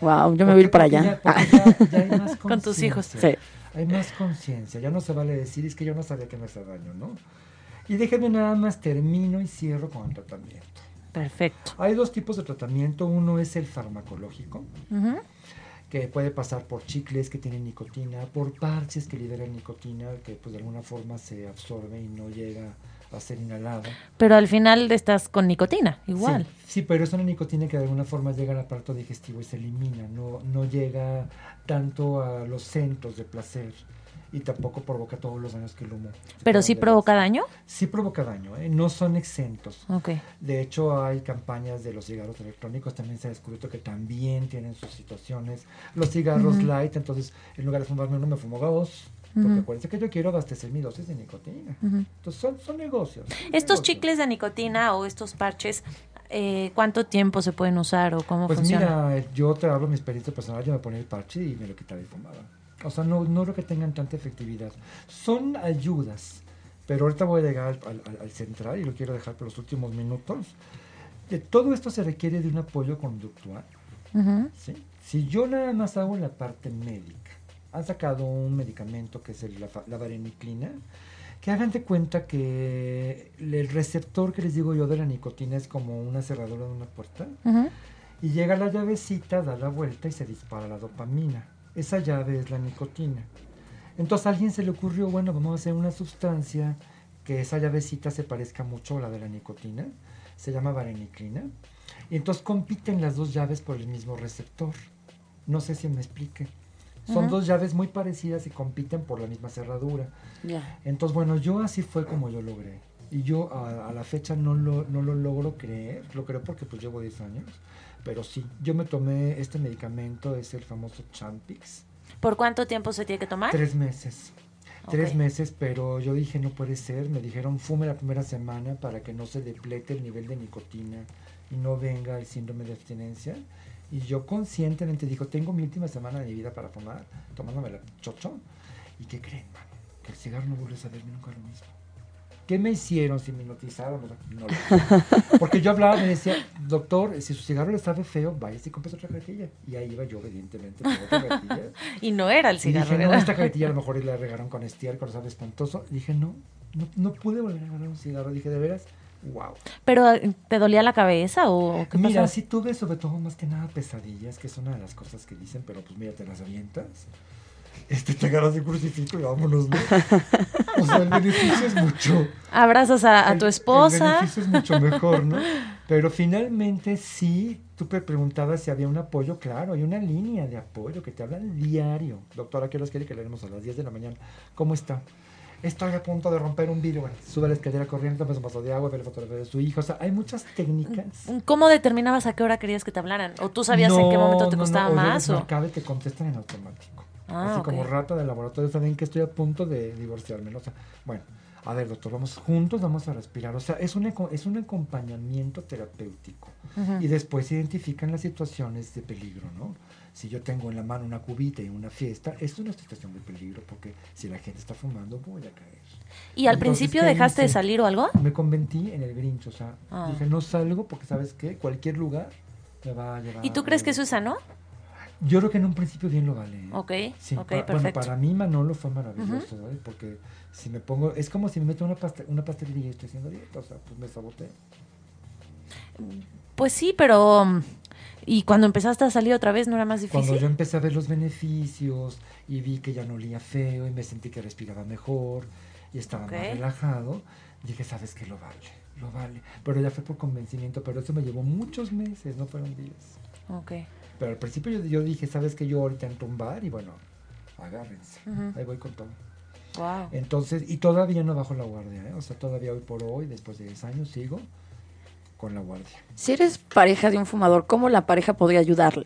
Wow, yo me ¿Por voy a ir para allá. ya- porque ya- ya hay más Con tus hijos. Sí. Hay más conciencia, ya no se vale decir, es que yo no sabía que me hacía daño, ¿no? Y déjenme nada más, termino y cierro con el tratamiento. Perfecto. Hay dos tipos de tratamiento, uno es el farmacológico, que puede pasar por chicles que tienen nicotina, por parches que liberan nicotina, que pues de alguna forma se absorbe y no llega a ser inhalada. Pero al final estás con nicotina, igual. Sí, sí, pero es una nicotina que de alguna forma llega al aparato digestivo y se elimina, no, no llega tanto a los centros de placer y tampoco provoca todos los daños que el humo. Pero sí provoca daño. Sí provoca daño, ¿eh? no son exentos. Ok. De hecho, hay campañas de los cigarros electrónicos, también se ha descubierto que también tienen sus situaciones. Los cigarros light, entonces en lugar de fumarme uno, me fumo dos. Porque acuérdense que yo quiero abastecer mi dosis de nicotina. Entonces son, son negocios. son Estos negocios. chicles de nicotina o estos parches, eh, ¿cuánto tiempo se pueden usar o cómo Pues funciona? mira, yo te hablo de mi experiencia personal, yo me ponía el parche y me lo quitaba y fumaba. O sea, no, no creo que tengan tanta efectividad. Son ayudas, pero ahorita voy a llegar al, al- al- al central y lo quiero dejar por los últimos minutos. De todo esto se requiere de un apoyo conductual. ¿sí? Si yo nada más hago la parte médica, han sacado un medicamento que es el- la, la vareniclina, que hagan de cuenta que el receptor que les digo yo de la nicotina es como una cerradura de una puerta. Y llega la llavecita, da la vuelta y se dispara la dopamina. Esa llave es la nicotina. Entonces a alguien se le ocurrió, bueno, vamos a hacer una sustancia que esa llavecita se parezca mucho a la de la nicotina. Se llama vareniclina. Y entonces compiten las dos llaves por el mismo receptor. No sé si me explique. Son Ujú. dos llaves muy parecidas y compiten por la misma cerradura. Ya. Entonces, bueno, yo así fue como yo logré. Y yo a, a la fecha no lo, no lo logro creer, lo creo porque pues llevo 10 años, pero sí, yo me tomé este medicamento, es el famoso Champix, ¿Por cuánto tiempo se tiene que tomar? tres meses. Tres Ok. meses, pero yo dije no puede ser, me dijeron fume la primera semana para que no se deplete el nivel de nicotina y no venga el síndrome de abstinencia. Y yo conscientemente digo, tengo mi última semana de mi vida para fumar, tomándome la chocho. ¿Y qué creen, mano? Que el cigarro no vuelve a saberme nunca lo mismo. ¿Qué me hicieron? Si me hipnotizaron, no lo. Porque yo hablaba, me decía, doctor, si su cigarro le sabe feo, vaya y compre otra cajetilla. Y ahí iba yo, evidentemente, por otra cajetilla. Y no era el Y cigarro, dije, no, ¿verdad? esta cajetilla a lo mejor la regaron con estiércol, sabe espantoso. Dije, no, no, no pude volver a agarrar un cigarro. Dije, de veras, wow. ¿Pero eh, te dolía la cabeza o qué Mira, pasó? sí tuve sobre todo más que nada pesadillas, que es una de las cosas que dicen, pero pues mira, te las avientas. Este, te agarras de crucifijo y vámonos, ¿no? O sea, el beneficio es mucho. Abrazas a, a El- tu El esposa. beneficio es mucho mejor, ¿no? Pero finalmente sí, tú me preguntabas si había un apoyo, claro, hay una línea de apoyo que te hablan diario. Doctora, ¿qué horas quiere que leemos a las 10 de la mañana? ¿Cómo está? Estoy a punto de romper un vidrio. Bueno, sube la escalera corriendo, toma un vaso de agua, ve la fotografía de su hijo. O sea, hay muchas técnicas. ¿Cómo determinabas a qué hora querías que te hablaran? ¿O tú sabías en qué momento te no, costaba no, o más? O... y te contestan en automático. Ah, Así como rata de laboratorio, saben que estoy a punto de divorciarme. ¿no? O sea, bueno, a ver, doctor, vamos juntos, vamos a respirar. O sea, es un, eco- es un acompañamiento terapéutico. Y después se identifican las situaciones de peligro, ¿no? Si yo tengo en la mano una cubita y una fiesta, es una situación de peligro porque si la gente está fumando, voy a caer. ¿Y al Entonces, principio ¿qué dejaste de salir o algo? Me conventí en el Grinch, o sea, Ah. dije, no salgo porque, ¿sabes qué? Cualquier lugar Me va a llevar. ¿Y tú crees que eso es sano? Yo creo que en un principio bien lo vale. ¿eh? Ok, Sí, ok, pa- bueno, perfecto. para mí Manolo fue maravilloso, ¿eh? porque si me pongo, es como si me meto una, paste- una pastelería y estoy haciendo dieta, o sea, pues me saboteé. Pues sí, pero... ¿Y cuando empezaste a salir otra vez no era más Cuando difícil? yo empecé a ver los beneficios y vi que ya no olía feo y me sentí que respiraba mejor y estaba más relajado, dije, sabes que lo vale, lo vale. Pero ya fue por convencimiento, pero eso me llevó muchos meses, no fueron días. Ok. Pero al principio yo, yo dije, sabes que yo ahorita entro a un bar y bueno, agárrense, ahí voy con todo. Wow. Entonces, y todavía no bajo la guardia, ¿eh? o sea, todavía hoy por hoy, después de 10 años, sigo con la guardia. Si eres pareja de un fumador, ¿cómo la pareja podría ayudarle?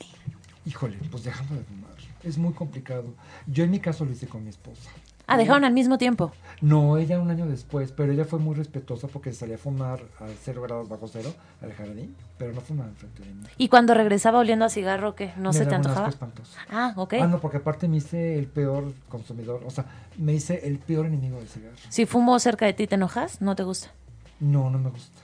Híjole, pues dejando de fumar. Es muy complicado. Yo en mi caso lo hice con mi esposa. Ah, dejaron al mismo tiempo. No, ella un año después, pero ella fue muy respetuosa porque salía a fumar a cero grados bajo cero al jardín, pero no fumaba enfrente de mí. ¿Y cuando regresaba oliendo a cigarro, qué? ¿No Me se te antojaba? espantoso. Ah, ok. Ah, no, porque aparte me hice el peor consumidor, o sea, me hice el peor enemigo del cigarro. Si fumo cerca de ti, ¿te enojas? ¿No te gusta? No, no me gusta.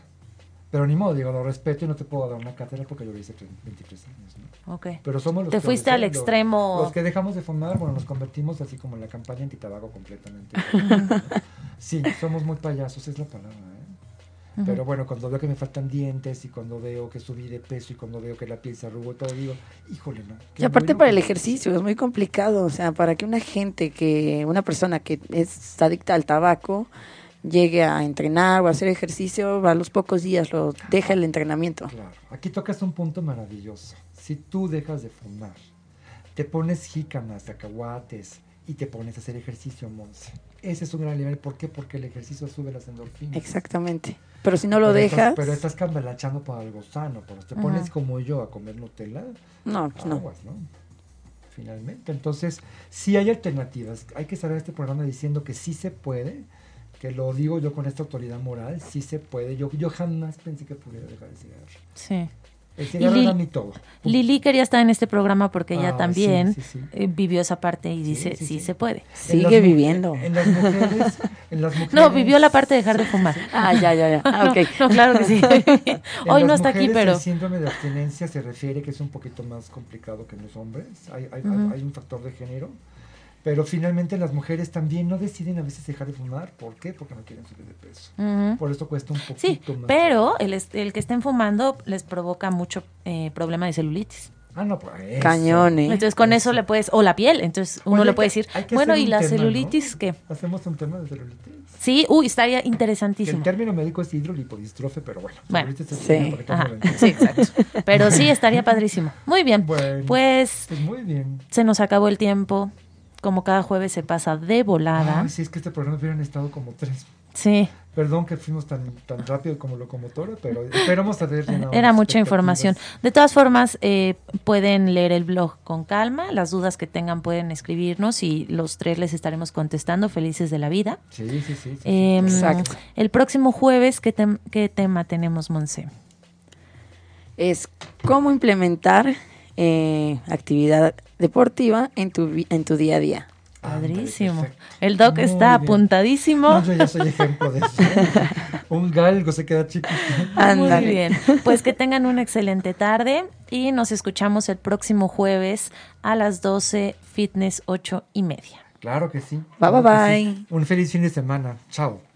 Pero ni modo, digo, lo respeto y no te puedo dar una cátedra porque yo lo hice tre- 23 años, ¿no? Ok. Pero somos los Te que fuiste al los- extremo. Los que dejamos de fumar, bueno, nos convertimos así como en la campaña antitabaco completamente. sí, somos muy payasos, es la palabra, ¿eh? Pero bueno, cuando veo que me faltan dientes y cuando veo que subí de peso y cuando veo que la piel se arrugó y todo, digo, híjole, no. Y aparte para el ejercicio es muy complicado, o sea, para que una gente que, una persona que es adicta al tabaco llegue a entrenar o a hacer ejercicio, a los pocos días lo deja el entrenamiento. Claro, aquí tocas un punto maravilloso. Si tú dejas de fumar, te pones jícamas, cacahuates y te pones a hacer ejercicio, Monse. Ese es un gran nivel. ¿Por qué? Porque el ejercicio sube las endorfinas. Exactamente. Pero si no lo Pero dejas, Estás, pero estás cambalachando por algo sano. Pero te pones como yo a comer Nutella, no, pues no. aguas, ¿no? Finalmente. Entonces, sí hay alternativas. Hay que saber este programa diciendo que sí se puede, que lo digo yo con esta autoridad moral, sí se puede. Yo, yo jamás pensé que pudiera dejar el cigarro. Sí. El cigarro era mi todo. Lili quería estar en este programa porque ella Ah, también sí, sí, sí. eh, vivió esa parte y dice, sí, sí, sí. se puede. En las Sigue mu- viviendo. En las mujeres. En las mujeres No, vivió la parte de dejar de fumar. Ah, ya, ya, ya. Ah, No, ok. no, claro que sí. En Hoy no está aquí, pero... El síndrome de abstinencia se refiere que es un poquito más complicado que en los hombres. Hay, hay, Ujú. hay un factor de género. Pero finalmente las mujeres también no deciden a veces dejar de fumar. ¿Por qué? Porque no quieren subir de peso. Por eso cuesta un poquito Sí, más. pero el, est- el que estén fumando les provoca mucho eh, problema de celulitis. Ah, no, pues eso. Cañón, ¿eh? Entonces con eso le puedes, o la piel, entonces uno Oye, le puede que- decir, bueno, ¿y la tema, celulitis ¿no? qué? Hacemos un tema de celulitis. Sí, uy, estaría Que interesantísimo. el término médico es hidrolipodistrofe, pero bueno. Bueno, celulitis es sí. Ajá, sí, exacto. Pero sí, estaría padrísimo. Muy bien, Bueno. pues Pues muy bien. se nos acabó el tiempo. Como cada jueves se pasa de volada. Ay, sí, es que este programa hubieran estado como tres. Sí, Perdón que fuimos tan, tan rápido como locomotora, pero esperamos haber era mucha información. De todas formas, eh, pueden leer el blog con calma. Las dudas que tengan pueden escribirnos y los tres les estaremos contestando felices de la vida. Sí, sí, sí. sí, sí, Em. Exacto. El próximo jueves, ¿qué, tem- qué tema tenemos, Monse? Es cómo implementar eh, actividad deportiva en tu, en tu día a día. Padrísimo. El doc Muy está bien. apuntadísimo. No, yo ya soy ejemplo de eso. Un galgo se queda chiquito. Muy bien. Pues que tengan una excelente tarde y nos escuchamos el próximo jueves a las 12, fitness 8 y media. Claro que sí. Bye, claro bye, que bye. sí. Un feliz fin de semana. Chao.